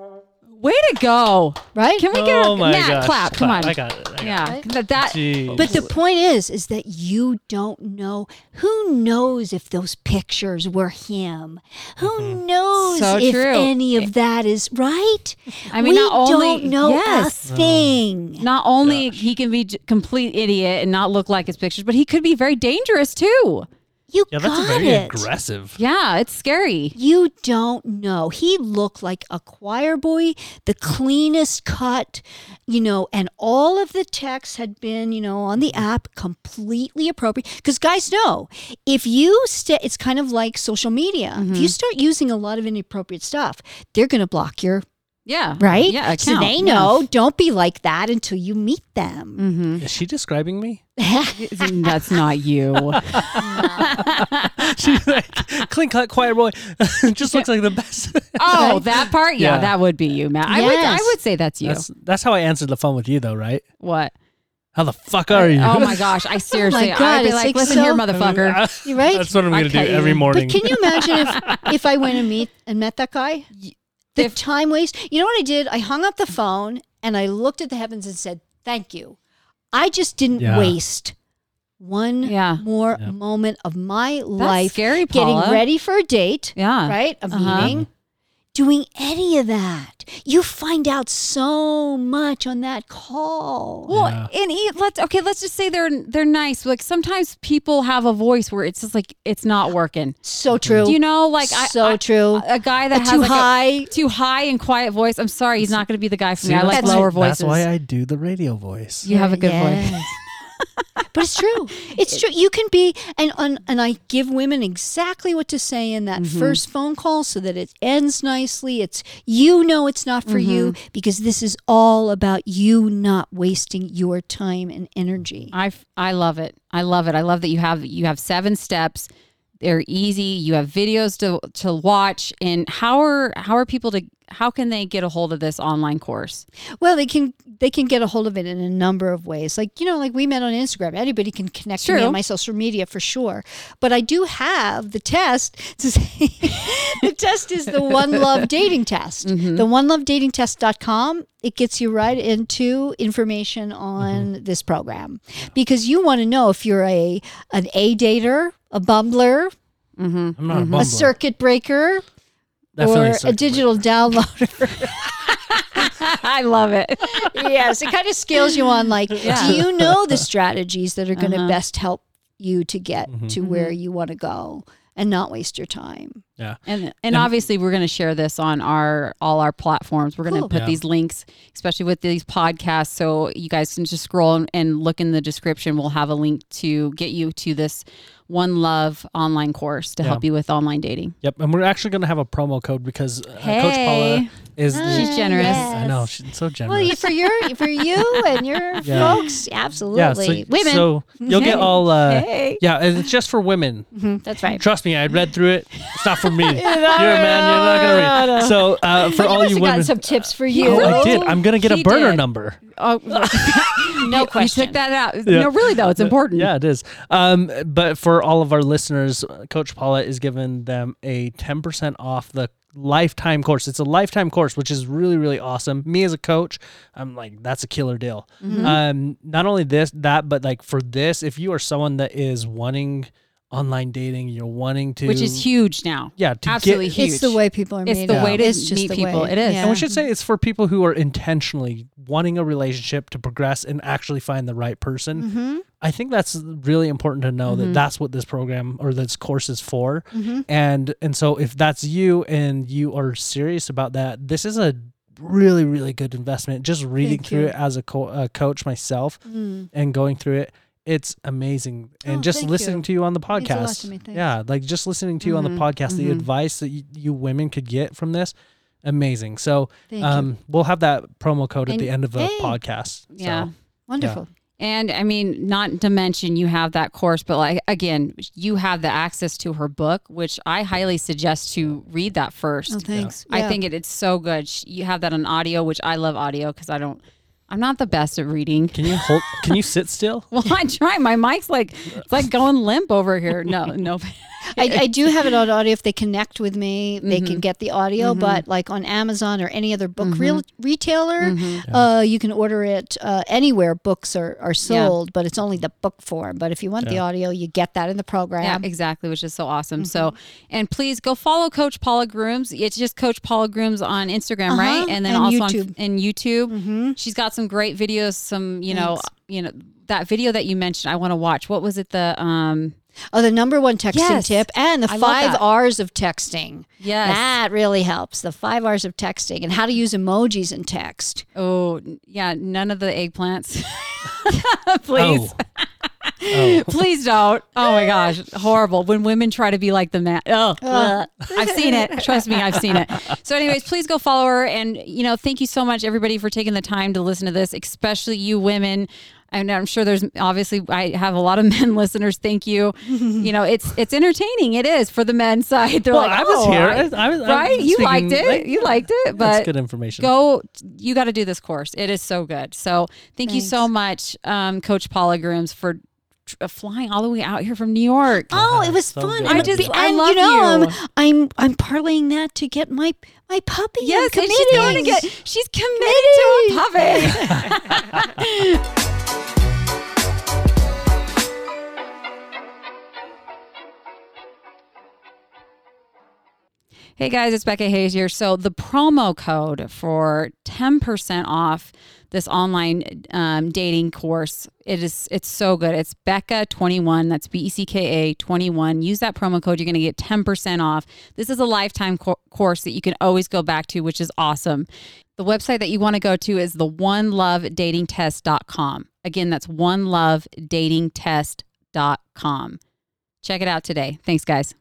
Way to go. Right? Can we get oh a my Matt, gosh. clap? Come on. I got it. I got yeah. Right? That, that. Jeez. But the point is, is that you don't know. Who knows if those pictures were him? Who mm-hmm. knows So if true. any of eh. that is right? I mean, we not only- don't know yes. a thing. Mm. not only he can be j- complete idiot and not look like his pictures, but he could be very dangerous too. You yeah, that's got very it. aggressive. Yeah, it's scary. You don't know. He looked like a choir boy, the cleanest cut, you know, and all of the text had been, you know, on the app completely appropriate. Because guys know if you stay, it's kind of like social media. If you mm-hmm. start using a lot of inappropriate stuff, they're going to block your Yeah. right. Yeah. so they know. Don't be like that until you meet them. Mm-hmm. Is she describing me? That's not you. She's like clean cut choir boy. Just looks like the best. Oh, that part? Yeah, Yeah. that would be you, Matt. I would I would say that's you. That's that's how I answered the phone with you though, right? what? How the fuck are you? Oh my gosh, I seriously God, I'd be like, like listen so- here, motherfucker. You right? That's what I'm gonna do cut you. every morning. But can you imagine if if I went and meet and met that guy? The If- time waste. You know what I did? I hung up the phone and I looked at the heavens and said, "Thank you." I just didn't Yeah. waste one Yeah. more Yeah. moment of my That's life scary, getting Paula. ready for a date, Yeah. right? A Uh-huh. meeting. Doing any of that, you find out so much on that call. Well, Yeah. and e- let's okay. Let's just say they're they're nice. Like sometimes people have a voice where it's just like it's not working. So true. Do you know, like I, so true. a guy A that has too like a- high. too high and quiet voice. I'm sorry, he's not going to be the guy for See, me. I like lower why- voices. That's why I do the radio voice. you have a good voice. But it's true. It's true. You can be and and, and I give women exactly what to say in that Mm-hmm. first phone call so that it ends nicely. It's you know it's not for you Mm-hmm. because this is all about you not wasting your time and energy. I I love it. I love it. I love that you have you have seven steps. They're easy. You have videos to to watch. And how are how are people to how can they get a hold of this online course? Well, they can they can get a hold of it in a number of ways. Like you know, like we met on Instagram. Anybody can connect to me on my social media for sure. But I do have the test to say the test is the One Love Dating Test. The One Love Dating Test.com. It gets you right into information on this program because you want to know if you're a an A dater, a bumbler, Mm-hmm. I'm not a a bumbler. circuit breaker, Definitely or a circuit digital downloader. I love it. yes, it kind of scales you on like, Yeah. do you know the strategies that are going to Uh-huh. best help you to get Mm-hmm. to where you want to go and not waste your time? Yeah. And and obviously we're going to share this on our all our platforms. We're going to Cool. put Yeah. these links, especially with these podcasts, so you guys can just scroll and, and look in the description. We'll have a link to get you to this One Love online course to Yeah. help you with online dating. Yep, and we're actually going to have a promo code because uh, Coach Paula Hey. is. She's the, generous. I know she's so generous. Well, you- for your for you and your Yeah. folks, absolutely. yeah, so, Women, So you'll get all. Uh, Hey. Yeah, and it's just for women. that's right. Trust me, I read through it. It's not for me. you're a man. You're not gonna read. So uh, for all you must you have women, gotten some tips for you. oh, I did. I'm gonna get a He burner did. number. Oh, no You question. took that out. No, really though, it's important. Yeah, it is. Um, but for all of our listeners, Coach Paula is giving them a 10% off the lifetime course. It's a lifetime course, which is really, really awesome. Me as a coach, I'm like, that's a killer deal. Um, not only this, that, but like for this, if you are someone that is wanting online dating, you're wanting to, which is huge now. Yeah, to Absolutely get, huge. It's the way people are It's made the up. way to It's just meet the people. way. It is. Yeah. And we should say it's for people who are intentionally wanting a relationship to progress and actually find the right person. Mm-hmm. I think that's really important to know that that's what this program or this course is for. Mm-hmm. And and so if that's you and you are serious about that, this is a really really good investment. Just reading Thank through you. it as a, co- a coach myself Mm. and going through it, it's amazing. And Oh, just listening you. to you on the Means a lot podcast, to me, thanks. yeah, like just listening to you on the Mhm, podcast, the mhm. advice that you, you women could get from this, amazing. So Thank um, we'll have that promo code at And- the end of the Hey. podcast. Yeah. you. Wonderful. And I mean, not to mention you have that course, but like again, you have the access to her book, which I highly suggest to read that first. Oh, thanks. I Yeah. think it, it's so good. You have that on audio, which I love audio because I don't. I'm not the best at reading. Can you hold? can you sit still? Well, I try. My mic's like it's like going limp over here. No, no. I, I do have it on audio. If they connect with me, they Mm-hmm. can get the audio. But like on Amazon or any other book Mm-hmm. real, retailer, uh, you can order it uh, anywhere books are, are sold, but it's only the book form. But if you want the audio, you get that in the program. Yeah, exactly, which is so awesome. So, and please go follow Coach Paula Grooms. It's just Coach Paula Grooms on Instagram, right? Uh-huh, And then and also YouTube. on and YouTube. She's got some great videos. Some, you know, you know that video that you mentioned. I want to watch. What was it? The um, Oh, the number one texting Yes. tip and the I five. R's of texting. yes. That really helps. The five R's of texting and how to use emojis in text. oh, yeah. None of the eggplants. please, Oh. oh. please don't. Oh my gosh, horrible. When women try to be like the man. Oh, ugh. I've seen it. Trust me, I've seen it. So, anyways, please go follow her. And, you know, thank you so much, everybody, for taking the time to listen to this, especially you women. And I'm sure there's obviously I have a lot of men listeners. Thank you. you know, it's it's entertaining. It is for the men's side. They're Well, like, I was "Oh, here. I- I, I was, right? You speaking, liked it. like, you liked it. But That's good information. go you got to do this course it is so good so thank you so much um, coach paula grooms for flying all the way out here from new york Oh, it was so fun. good. And I just- be- I and, love you know, you. I'm, I'm I'm parlaying that to get my my puppy. yes I'm and she's going to get she's committed to a puppy Hey guys, it's Becka Hayes here. So the promo code for 10% off this online um, dating course, it is it's so good. It's Becka21. That's B E C K A 21. Use that promo code. You're going to get 10% off. This is a lifetime co- course that you can always go back to, which is awesome. The website that you want to go to is the onelovedatingtest.com. Again, that's onelovedatingtest.com. Check it out today. Thanks, guys.